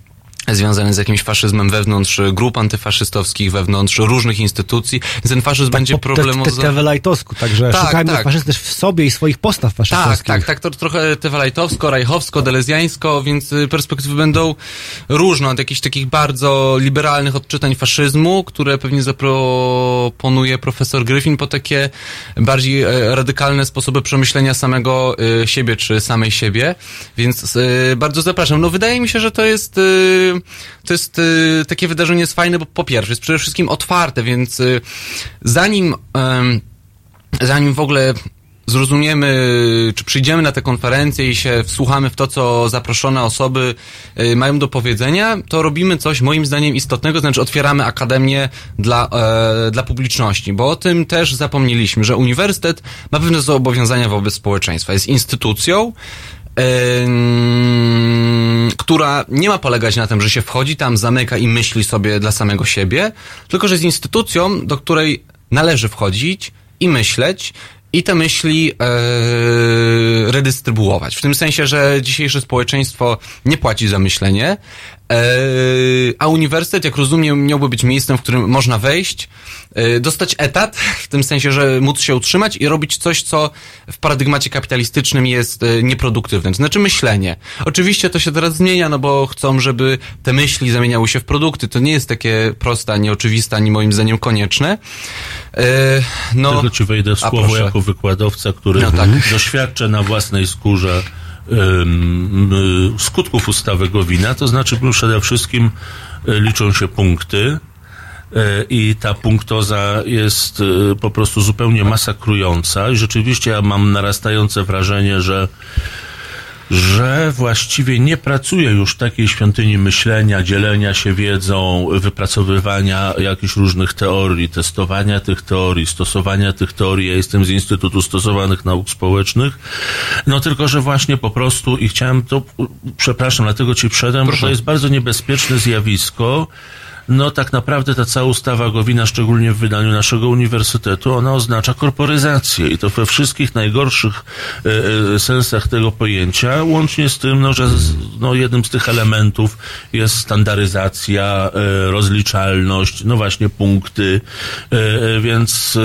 związane z jakimś faszyzmem wewnątrz grup antyfaszystowskich, wewnątrz różnych instytucji. Więc ten faszyzm będzie po te, te, problematyczny. te welajtowsku, także Tak, szukajmy tak. faszyzm też w sobie i swoich postaw Tak, faszystowskich. tak, tak, to trochę tewalajtowsko, rajchowsko, delezjańsko, więc y, perspektywy będą różne, od jakichś takich bardzo liberalnych odczytań faszyzmu, które pewnie zaproponuje profesor Gryfin, po takie bardziej e, radykalne sposoby przemyślenia samego y, siebie, czy samej siebie, więc y, bardzo zapraszam. No wydaje mi się, że to jest, to jest y, takie wydarzenie jest fajne, bo po pierwsze jest przede wszystkim otwarte, więc y, zanim zanim w ogóle zrozumiemy, czy przyjdziemy na tę konferencję i się wsłuchamy w to, co zaproszone osoby y, mają do powiedzenia, to robimy coś moim zdaniem istotnego, to znaczy otwieramy akademię dla, e, dla publiczności, bo o tym też zapomnieliśmy, że uniwersytet ma pewne zobowiązania wobec społeczeństwa. Jest instytucją, która nie ma polegać na tym, że się wchodzi tam, zamyka i myśli sobie dla samego siebie, tylko że jest instytucją, do której należy wchodzić i myśleć i te myśli e, redystrybuować. W tym sensie, że dzisiejsze społeczeństwo nie płaci za myślenie, a uniwersytet, jak rozumiem, miałby być miejscem, w którym można wejść, e, dostać etat, w tym sensie, że móc się utrzymać i robić coś, co w paradygmacie kapitalistycznym jest e, nieproduktywne, to znaczy myślenie. Oczywiście to się teraz zmienia, no bo chcą, żeby te myśli zamieniały się w produkty. To nie jest takie proste, ani oczywiste, ani moim zdaniem konieczne. E, no, Tylko ci wejdę w słowo proszę. jako wykładowca, który No tak. doświadcza na własnej skórze skutków ustawy Gowina, to znaczy przede wszystkim y, liczą się punkty y, i ta punktoza jest y, po prostu zupełnie masakrująca. I rzeczywiście ja mam narastające wrażenie, że że właściwie nie pracuje już takiej świątyni myślenia, dzielenia się wiedzą, wypracowywania jakichś różnych teorii, testowania tych teorii, stosowania tych teorii. Ja jestem z Instytutu Stosowanych Nauk Społecznych. No tylko, że właśnie po prostu i chciałem to, przepraszam, dlatego ci przedem, bo to jest bardzo niebezpieczne zjawisko. No tak naprawdę ta cała ustawa Gowina, szczególnie w wydaniu naszego uniwersytetu, ona oznacza korporyzację i to we wszystkich najgorszych e, e, sensach tego pojęcia, łącznie z tym, no, że z, no, jednym z tych elementów jest standaryzacja, e, rozliczalność, no właśnie punkty, więc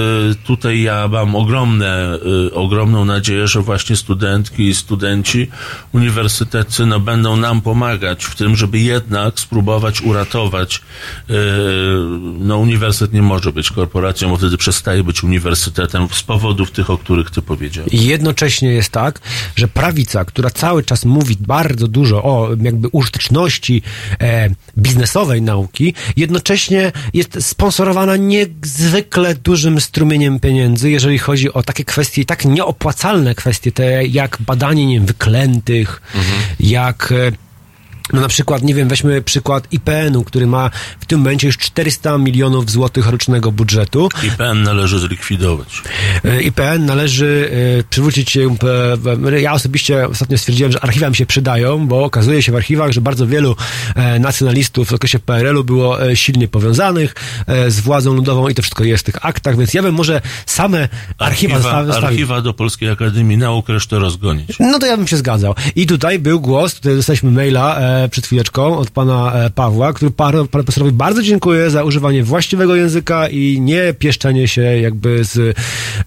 tutaj ja mam ogromne, ogromną nadzieję, że właśnie studentki i studenci uniwersyteccy no, będą nam pomagać w tym, żeby jednak spróbować uratować no uniwersytet nie może być korporacją, bo wtedy przestaje być uniwersytetem z powodów tych, o których ty powiedziałeś. Jednocześnie jest tak, że prawica, która cały czas mówi bardzo dużo o jakby użyteczności e, biznesowej nauki, jednocześnie jest sponsorowana niezwykle dużym strumieniem pieniędzy, jeżeli chodzi o takie kwestie, tak nieopłacalne kwestie, te jak badanie, nie wiem, wyklętych, jak... E, no na przykład, nie wiem, weźmy przykład IPN-u, który ma w tym momencie już 400 milionów złotych rocznego budżetu. IPN należy zlikwidować. E, IPN należy e, przywrócić się. e, Ja osobiście ostatnio stwierdziłem, że archiwa mi się przydają, bo okazuje się w archiwach, że bardzo wielu nacjonalistów w okresie PRL-u było silnie powiązanych z władzą ludową i to wszystko jest w tych aktach, więc ja bym może same archiwa, Archiwa, archiwa do Polskiej Akademii Nauk resztę rozgonić. No to ja bym się zgadzał. I tutaj był głos, tutaj dostaliśmy maila przed chwileczką od pana e, Pawła, który panu profesorowi bardzo dziękuję za używanie właściwego języka i nie pieszczenie się jakby z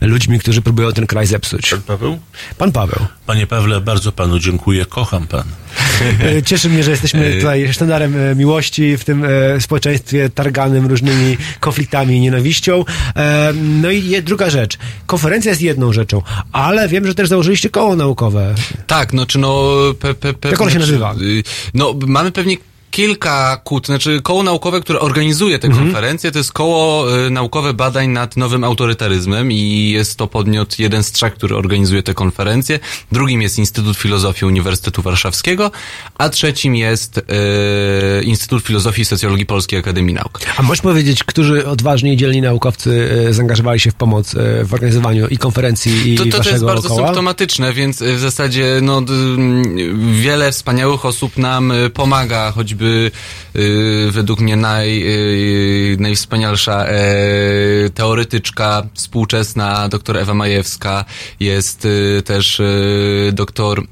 ludźmi, którzy próbują ten kraj zepsuć. Pan Paweł? Pan Paweł. Panie Pawle, bardzo panu dziękuję, kocham pan. E, Cieszy mnie, że jesteśmy tutaj sztandarem e, miłości w tym e, społeczeństwie targanym różnymi konfliktami i nienawiścią. E, No i druga rzecz. Konferencja jest jedną rzeczą, ale wiem, że też założyliście koło naukowe. Tak, no czy no... Pe, pe, pe, Jak ono się znaczy, nazywa? y, No, mamy pewnie kilka kłód, znaczy koło naukowe, które organizuje te konferencje, to jest koło y, naukowe badań nad nowym autorytaryzmem i jest to podmiot jeden z trzech, który organizuje te konferencje. Drugim jest Instytut Filozofii Uniwersytetu Warszawskiego, a trzecim jest y, Instytut Filozofii i Socjologii Polskiej Akademii Nauk. A możesz powiedzieć, którzy odważni i dzielni naukowcy e, zaangażowali się w pomoc e, w organizowaniu i konferencji i To, to, to jest bardzo koła? symptomatyczne, więc y, w zasadzie no, wiele wspaniałych osób nam y, pomaga, choćby y, według mnie naj, y, najwspanialsza e, teoretyczka współczesna, doktor Ewa Majewska, jest y, też doktor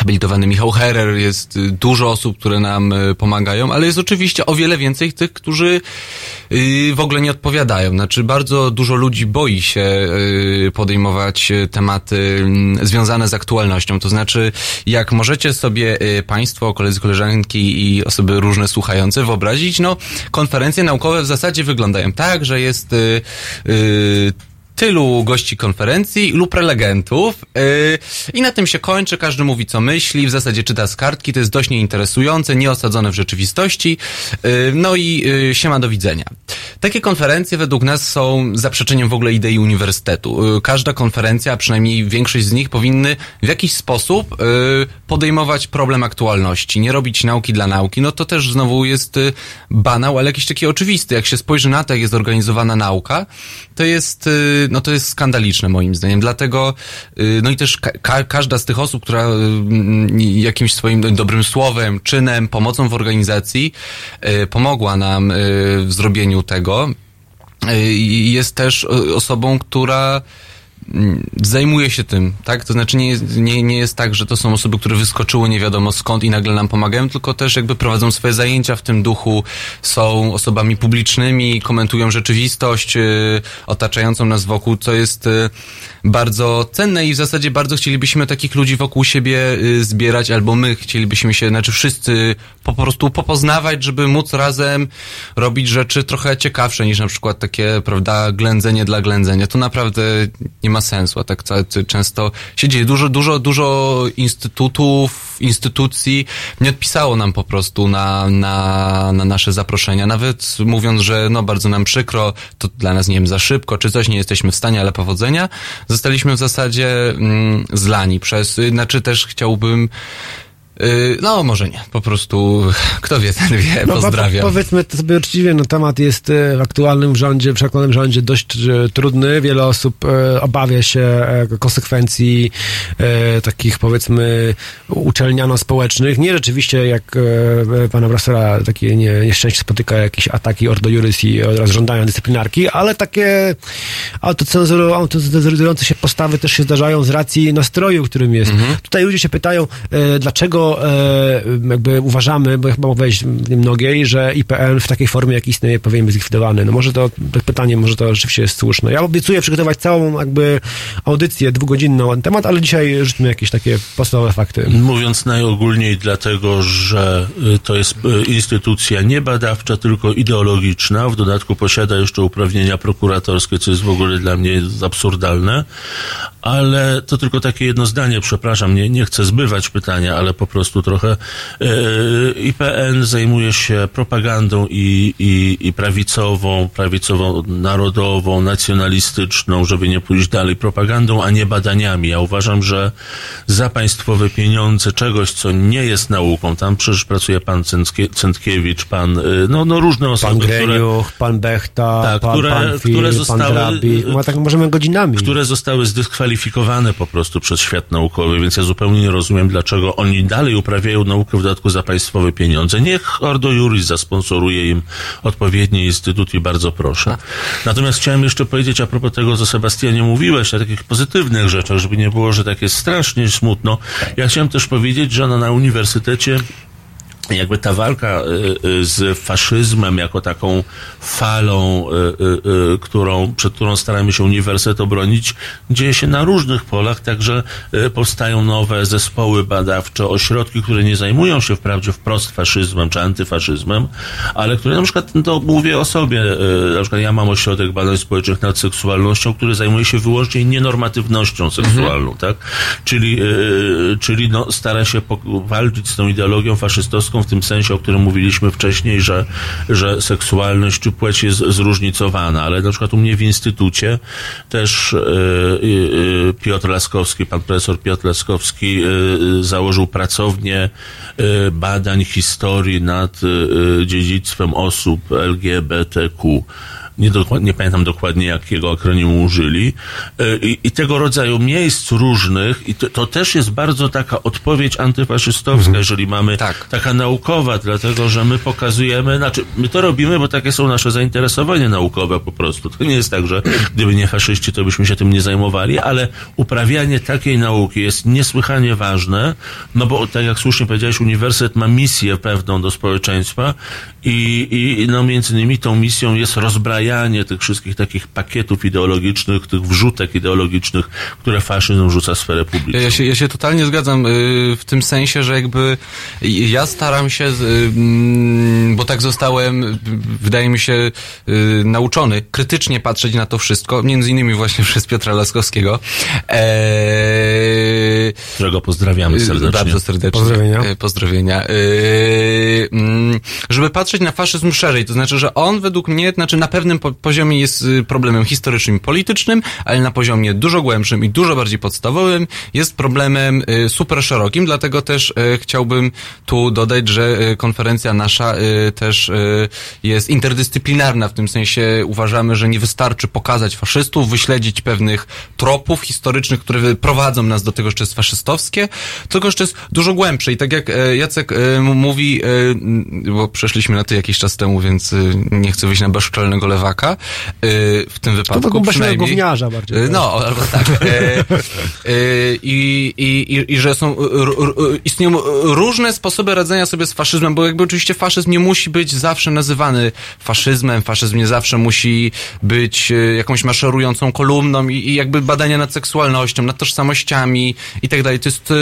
habilitowany Michał Herer, jest y, dużo osób, które nam y, pomagają, ale jest oczywiście o wiele więcej tych, którzy y, w ogóle nie odpowiadają. Znaczy bardzo dużo ludzi boi się podejmować tematy mm, związane z aktualnością. To znaczy, jak możecie sobie Państwo, koledzy, koleżanki i osoby różne słuchające wyobrazić, no konferencje naukowe w zasadzie wyglądają tak, że jest tylu gości konferencji lub prelegentów yy, i na tym się kończy, każdy mówi co myśli, w zasadzie czyta z kartki, to jest dość nieinteresujące, nieosadzone w rzeczywistości, yy, no i yy, siema do widzenia. Takie konferencje według nas są zaprzeczeniem w ogóle idei uniwersytetu. Yy, każda konferencja, a przynajmniej większość z nich powinny w jakiś sposób yy, podejmować problem aktualności, nie robić nauki dla nauki, no to też znowu jest yy, banał, ale jakiś taki oczywisty. Jak się spojrzy na to, jak jest organizowana nauka, to jest, no to jest skandaliczne moim zdaniem. Dlatego, y, no i też ka- ka- każda z tych osób, która y, mm, jakimś swoim dobrym słowem, czynem, pomocą w organizacji y, pomogła nam y, w zrobieniu tego, y, jest też y, osobą, która zajmuje się tym, tak? To znaczy nie jest, nie, nie jest tak, że to są osoby, które wyskoczyły nie wiadomo skąd i nagle nam pomagają, tylko też jakby prowadzą swoje zajęcia w tym duchu, są osobami publicznymi, komentują rzeczywistość y, otaczającą nas wokół, co jest y, bardzo cenne i w zasadzie bardzo chcielibyśmy takich ludzi wokół siebie y, zbierać, albo my chcielibyśmy się, znaczy wszyscy po prostu popoznawać, żeby móc razem robić rzeczy trochę ciekawsze niż na przykład takie, prawda, ględzenie dla ględzenia. To naprawdę nie ma sensu, a tak często się dzieje. Dużo, dużo, dużo instytutów, instytucji nie odpisało nam po prostu na, na, na nasze zaproszenia. Nawet mówiąc, że no bardzo nam przykro, to dla nas nie wiem, za szybko, czy coś, nie jesteśmy w stanie, ale powodzenia. Zostaliśmy w zasadzie mm, zlani przez, znaczy też chciałbym no, może nie. Po prostu, kto wie, ten wie. No, po- Pozdrawiam. powiedzmy to sobie uczciwie, no temat jest e, w aktualnym rządzie, w aktualnym rządzie dość e, trudny. Wiele osób obawia się konsekwencji takich powiedzmy uczelniano-społecznych. Nie rzeczywiście jak pana profesora takie nie, nieszczęście spotyka jakieś ataki Ordo Juris i od razu żądania dyscyplinarki, ale takie autocenzuru- autocenzurujące się postawy też się zdarzają z racji nastroju, którym jest. Tutaj ludzie się pytają, dlaczego e, jakby uważamy, bo chyba mówiłeś mnogiej, że IPN w takiej formie, jak istnieje, powinien być zlikwidowany. No może to, to pytanie, może to rzeczywiście jest słuszne. Ja obiecuję przygotować całą jakby audycję dwugodzinną na temat, ale dzisiaj rzućmy jakieś takie podstawowe fakty. Mówiąc najogólniej, dlatego, że y, to jest y, instytucja nie badawcza, tylko ideologiczna. W dodatku posiada jeszcze uprawnienia prokuratorskie, co jest w ogóle dla mnie absurdalne. Ale to tylko takie jedno zdanie, przepraszam, nie, nie chcę zbywać pytania, ale po prostu trochę. y, IPN zajmuje się propagandą i, i, i prawicową, prawicową, narodową, nacjonalistyczną, żeby nie pójść dalej, propagandą, a nie badaniami. Ja uważam, że za państwowe pieniądze czegoś, co nie jest nauką, tam przecież pracuje pan Cętkie, Cętkiewicz, pan, y, no, no różne osoby, Pan które, Greniuch, pan Bechta, Tak, pan, które- pan Fil, które pan zostały- Drabi. No, tak możemy godzinami. które zostały zdyskwalifikowane po prostu przez świat naukowy, więc ja zupełnie nie rozumiem, dlaczego oni dalej uprawiają naukę w dodatku za państwowe pieniądze. Niech Ordo Juris zasponsoruje im odpowiedni instytut i bardzo proszę. Natomiast chciałem jeszcze powiedzieć a propos tego, co Sebastianie mówiłeś, o takich pozytywnych rzeczach, żeby nie było, że tak jest strasznie smutno. Ja chciałem też powiedzieć, że no, na uniwersytecie jakby ta walka y, y, z faszyzmem jako taką falą, y, którą, przed którą staramy się uniwersytet obronić, dzieje się na różnych polach, także powstają nowe zespoły badawcze, ośrodki, które nie zajmują się wprawdzie wprost faszyzmem czy antyfaszyzmem, ale które na przykład, no, to mówię o sobie, na przykład ja mam ośrodek badań społecznych nad seksualnością, który zajmuje się wyłącznie nienormatywnością seksualną, tak? Czyli, czyli no, stara się walczyć z tą ideologią faszystowską w tym sensie, o którym mówiliśmy wcześniej, że, że seksualność czy płeć jest zróżnicowana, ale na przykład u mnie w instytucie też e, e, Piotr Laskowski, pan profesor Piotr Laskowski e, założył pracownię badań historii nad dziedzictwem osób LGBTQ nie, dokład- nie pamiętam dokładnie jakiego akronimu użyli, E, i, i tego rodzaju miejsc różnych, i to, to też jest bardzo taka odpowiedź antyfaszystowska, jeżeli mamy taka naukowa, dlatego że my pokazujemy, znaczy my to robimy, bo takie są nasze zainteresowania naukowe po prostu. To nie jest tak, że gdyby nie faszyści, to byśmy się tym nie zajmowali, ale uprawianie takiej nauki jest niesłychanie ważne, no bo tak jak słusznie powiedziałeś, uniwersytet ma misję pewną do społeczeństwa i, i no między innymi tą misją jest rozbrajanie tych wszystkich takich pakietów ideologicznych, tych wrzutek ideologicznych, które faszyzm rzuca w sferę publiczną. Ja, się, ja się totalnie zgadzam y, w tym sensie, że jakby ja staram się, y, mm, bo tak zostałem, wydaje mi się, y, nauczony krytycznie patrzeć na to wszystko, między innymi właśnie przez Piotra Laskowskiego. Eee, Którego pozdrawiamy serdecznie. Bardzo serdecznie. Pozdrowienia. Y, Pozdrowienia. Mm, żeby patrzeć na faszyzm szerzej, to znaczy, że on według mnie, znaczy na pewnym poziomie jest y, problemem historycznym i politycznym, ale na poziomie dużo głębszym i dużo bardziej podstawowym jest problemem y, super szerokim, dlatego też y, chciałbym tu dodać, że konferencja nasza też jest interdyscyplinarna, w tym sensie uważamy, że nie wystarczy pokazać faszystów, wyśledzić pewnych tropów historycznych, które prowadzą nas do tego, że to jest faszystowskie, tylko to jest dużo głębsze. I tak jak Jacek mówi, bo przeszliśmy na to jakiś czas temu, więc nie chcę wyjść na bezczelnego lewaka, e, w tym wypadku bezczelnego przynajmniej. gówniarza bardziej, tak. No, albo tak. E, e, i, i, i, I że są, istnieją różne sposoby radzenia sobie z faszyzmem, bo jakby oczywiście faszyzm nie musi być zawsze nazywany faszyzmem, faszyzm nie zawsze musi być e, jakąś maszerującą kolumną i, i jakby badania nad seksualnością, nad tożsamościami i tak dalej. To jest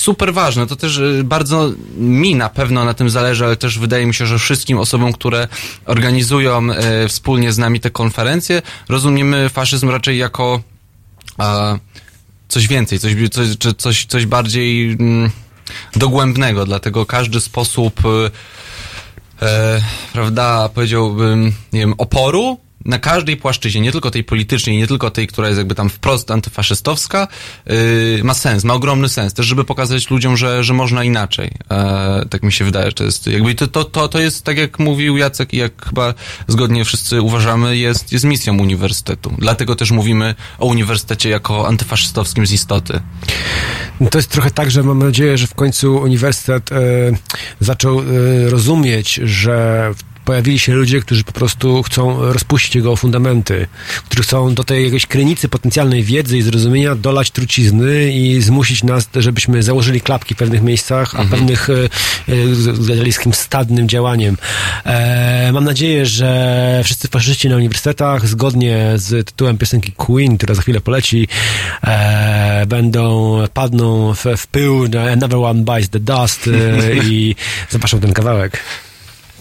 super ważne. To też e, bardzo mi na pewno na tym zależy, ale też wydaje mi się, że wszystkim osobom, które organizują e, wspólnie z nami te konferencje, rozumiemy faszyzm raczej jako coś więcej, coś, coś, coś, coś bardziej mm, dogłębnego, dlatego każdy sposób e, e, prawda, powiedziałbym, nie wiem, oporu na każdej płaszczyźnie, nie tylko tej politycznej, nie tylko tej, która jest jakby tam wprost antyfaszystowska, yy, ma sens, ma ogromny sens, też żeby pokazać ludziom, że, że można inaczej. E, tak mi się wydaje, że to jest, jakby to, to, to, to jest, tak jak mówił Jacek i jak chyba zgodnie wszyscy uważamy, jest, jest misją uniwersytetu. Dlatego też mówimy o uniwersytecie jako antyfaszystowskim z istoty. To jest trochę tak, że mam nadzieję, że w końcu uniwersytet e, zaczął e, rozumieć, że pojawili się ludzie, którzy po prostu chcą rozpuścić jego fundamenty, którzy chcą do tej jakiejś krynicy potencjalnej wiedzy i zrozumienia dolać trucizny i zmusić nas, żebyśmy założyli klapki w pewnych miejscach, a pewnych e, e, zgadali z jakimś stadnym działaniem. E, mam nadzieję, że wszyscy faszyści na uniwersytetach, zgodnie z tytułem piosenki Queen, która za chwilę poleci, e, będą, padną w, w pył Another One Bites the Dust e, i zapraszam ten kawałek.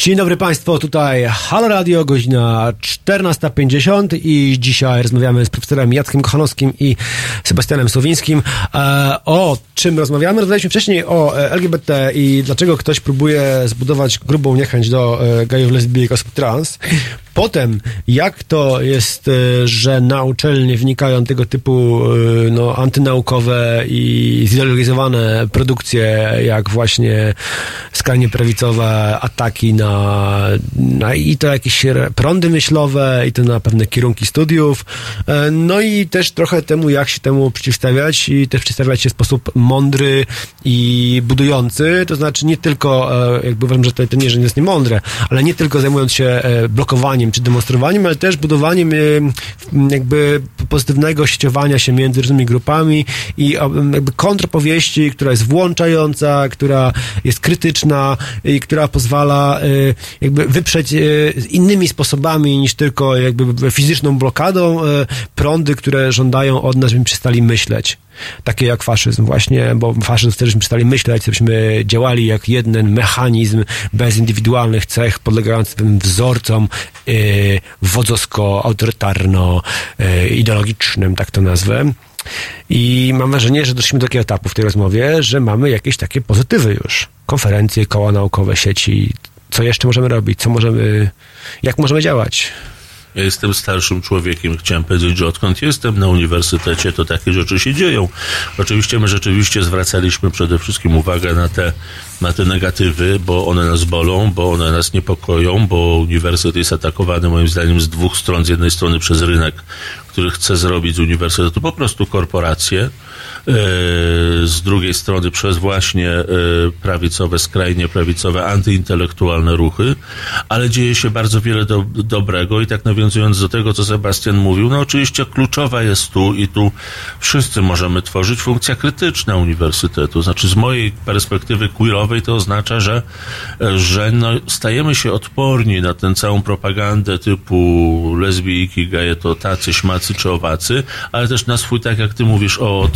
Dzień dobry Państwu, tutaj Halo Radio, godzina 14.50 i dzisiaj rozmawiamy z profesorem Jackiem Kochanowskim i Sebastianem Słowińskim. E, o czym rozmawiamy? Rozmawialiśmy wcześniej o e, LGBT i dlaczego ktoś próbuje zbudować grubą niechęć do e, gejów, lesbijek, osób trans. Potem, jak to jest, e, że na uczelnie wnikają tego typu e, no, antynaukowe i zideologizowane produkcje, jak właśnie skrajnie prawicowe ataki na, na i to jakieś prądy myślowe, i to na pewne kierunki studiów. E, No i też trochę temu, jak się temu przeciwstawiać i też przeciwstawiać się w sposób mądry i budujący, to znaczy nie tylko, jakby uważam, że to, to nie, że jest niemądre, ale nie tylko zajmując się blokowaniem czy demonstrowaniem, ale też budowaniem e, jakby pozytywnego sieciowania się między różnymi grupami i o, jakby kontrpowieści, która jest włączająca, która jest krytyczna i która pozwala e, jakby wyprzeć e, innymi sposobami niż tylko jakby fizyczną blokadą e, prądy, które żądają od nas, żebyśmy przestali myśleć. Takie jak faszyzm właśnie, bo faszyzm chce, żebyśmy przestali myśleć, żebyśmy działali jak jeden mechanizm bez indywidualnych cech, podlegający pewnym wzorcom e, wodzowsko-autorytarno-ideologicznym, tak to nazwę. I mam wrażenie, że doszliśmy do takiego etapu w tej rozmowie, że mamy jakieś takie pozytywy już. Konferencje, koła naukowe, sieci. Co jeszcze możemy robić? Co możemy, jak możemy działać? Ja jestem starszym człowiekiem. Chciałem powiedzieć, że odkąd jestem na uniwersytecie, to takie rzeczy się dzieją. Oczywiście my rzeczywiście zwracaliśmy przede wszystkim uwagę na te, na te negatywy, bo one nas bolą, bo one nas niepokoją, bo uniwersytet jest atakowany moim zdaniem z dwóch stron. Z jednej strony przez rynek, który chce zrobić z uniwersytetu po prostu korporację, z drugiej strony przez właśnie e, prawicowe, skrajnie prawicowe, antyintelektualne ruchy, ale dzieje się bardzo wiele do, dobrego i tak nawiązując do tego, co Sebastian mówił, no oczywiście kluczowa jest tu i tu wszyscy możemy tworzyć funkcja krytyczna uniwersytetu. Znaczy z mojej perspektywy queerowej to oznacza, że, że no, stajemy się odporni na tę całą propagandę typu lesbijki, geje to tacy, śmacy czy owacy, ale też na swój, tak jak ty mówisz o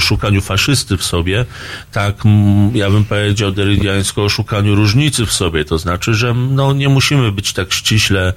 szukaniu faszysty w sobie, tak mm, ja bym powiedział derydiańsko o szukaniu różnicy w sobie. To znaczy, że no, nie musimy być tak ściśle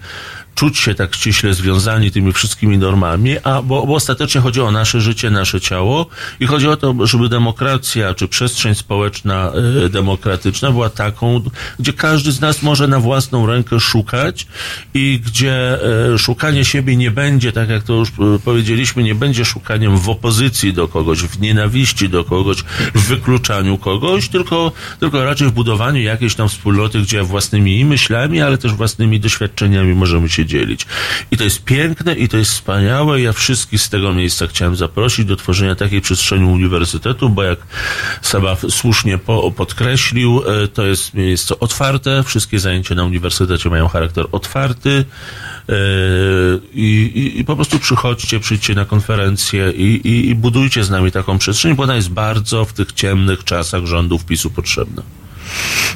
czuć się tak ściśle związani tymi wszystkimi normami, a bo, bo ostatecznie chodzi o nasze życie, nasze ciało i chodzi o to, żeby demokracja czy przestrzeń społeczna e, demokratyczna była taką, gdzie każdy z nas może na własną rękę szukać i gdzie e, szukanie siebie nie będzie, tak jak to już e, powiedzieliśmy, nie będzie szukaniem w opozycji do kogoś, w nienawiści do kogoś, w wykluczaniu kogoś, tylko, tylko raczej w budowaniu jakiejś tam wspólnoty, gdzie własnymi myślami, ale też własnymi doświadczeniami możemy się dzielić. I to jest piękne i to jest wspaniałe. Ja wszystkich z tego miejsca chciałem zaprosić do tworzenia takiej przestrzeni uniwersytetu, bo jak Sabaf słusznie po, podkreślił, e, to jest miejsce otwarte. Wszystkie zajęcia na uniwersytecie mają charakter otwarty. E, I, i, I po prostu przychodźcie, przyjdźcie na konferencję i, i, i budujcie z nami taką przestrzeń, bo ona jest bardzo w tych ciemnych czasach rządów PiSu potrzebna.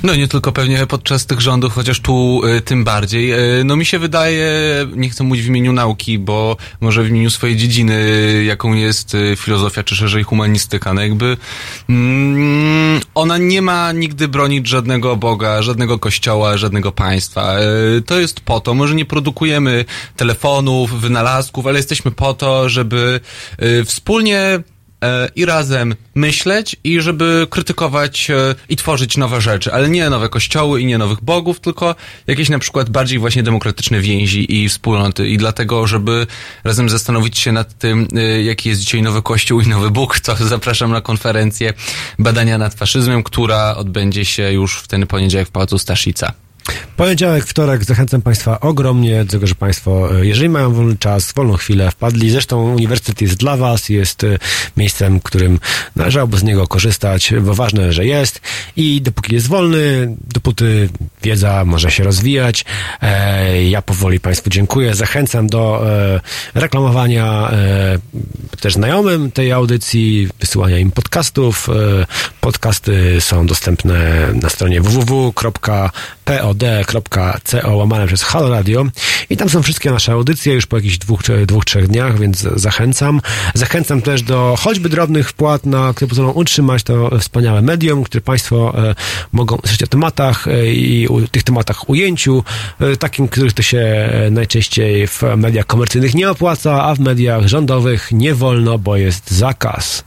No nie tylko pewnie podczas tych rządów, chociaż tu y, tym bardziej. Y, no mi się wydaje, nie chcę mówić w imieniu nauki, bo może w imieniu swojej dziedziny, y, jaką jest y, filozofia, czy szerzej humanistyka, no jakby mm, ona nie ma nigdy bronić żadnego Boga, żadnego kościoła, żadnego państwa. Y, to jest po to, może nie produkujemy telefonów, wynalazków, ale jesteśmy po to, żeby wspólnie i razem myśleć i żeby krytykować e, i tworzyć nowe rzeczy, ale nie nowe kościoły i nie nowych bogów, tylko jakieś na przykład bardziej właśnie demokratyczne więzi i wspólnoty i dlatego, żeby razem zastanowić się nad tym, e, jaki jest dzisiaj nowy kościół i nowy Bóg, to zapraszam na konferencję badania nad faszyzmem, która odbędzie się już w ten poniedziałek w Pałacu Staszica. Poniedziałek, wtorek, zachęcam Państwa ogromnie do tego, że Państwo, e, jeżeli mają wolny czas, wolną chwilę, wpadli. Zresztą Uniwersytet jest dla Was, jest e, miejscem, którym należałoby z niego korzystać, bo ważne, że jest i dopóki jest wolny, dopóty wiedza może się rozwijać. E, ja powoli Państwu dziękuję. Zachęcam do reklamowania też znajomym tej audycji, wysyłania im podcastów. Podcasty są dostępne na stronie www.pod.co łamane przez Halo Radio i tam są wszystkie nasze audycje już po jakichś dwóch, dwóch trzech dniach, więc zachęcam. Zachęcam też do choćby drobnych wpłat, na, które pozwolą utrzymać to wspaniałe medium, które Państwo e, mogą słyszeć o tematach e, i o tych tematach ujęciu, e, takim, których to się e, najczęściej w mediach komercyjnych nie opłaca, a w mediach rządowych nie wolno, bo jest zakaz.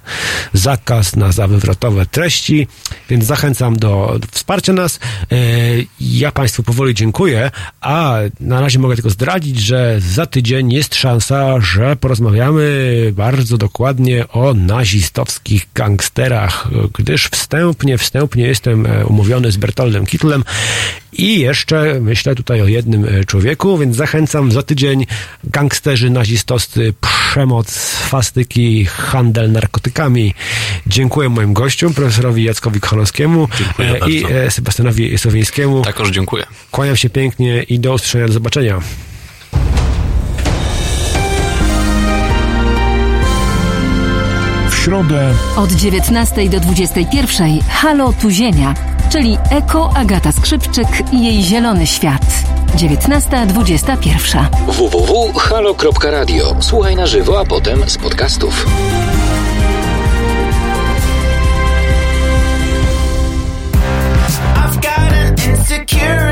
Zakaz na zawywrotowe treści, więc zachęcam do wsparcia nas. E, Ja Państwu powoli dziękuję, a na razie mogę tylko zdradzić, że za tydzień jest szansa, że porozmawiamy bardzo dokładnie o nazistowskich gangsterach, gdyż wstępnie, wstępnie jestem e, umówiony z Bertoldem Kittlem i jeszcze myślę tutaj o jednym e, człowieku, więc zachęcam za tydzień gangsterzy, nazistowscy, przemoc, swastyki, handel narkotykami. Dziękuję moim gościom, profesorowi Jackowi Kochanowskiemu Dziękuję e, i bardzo. Sebastianowi Słowińskiemu. Takoż dziękuję. Kłaniam się pięknie i do usłyszenia, do zobaczenia. W środę Od 19 do 21 Halo Tu Ziemia, czyli Eko Agata Skrzypczyk i jej Zielony Świat. 19.21. www.halo.radio. Słuchaj na żywo, a potem z podcastów. secure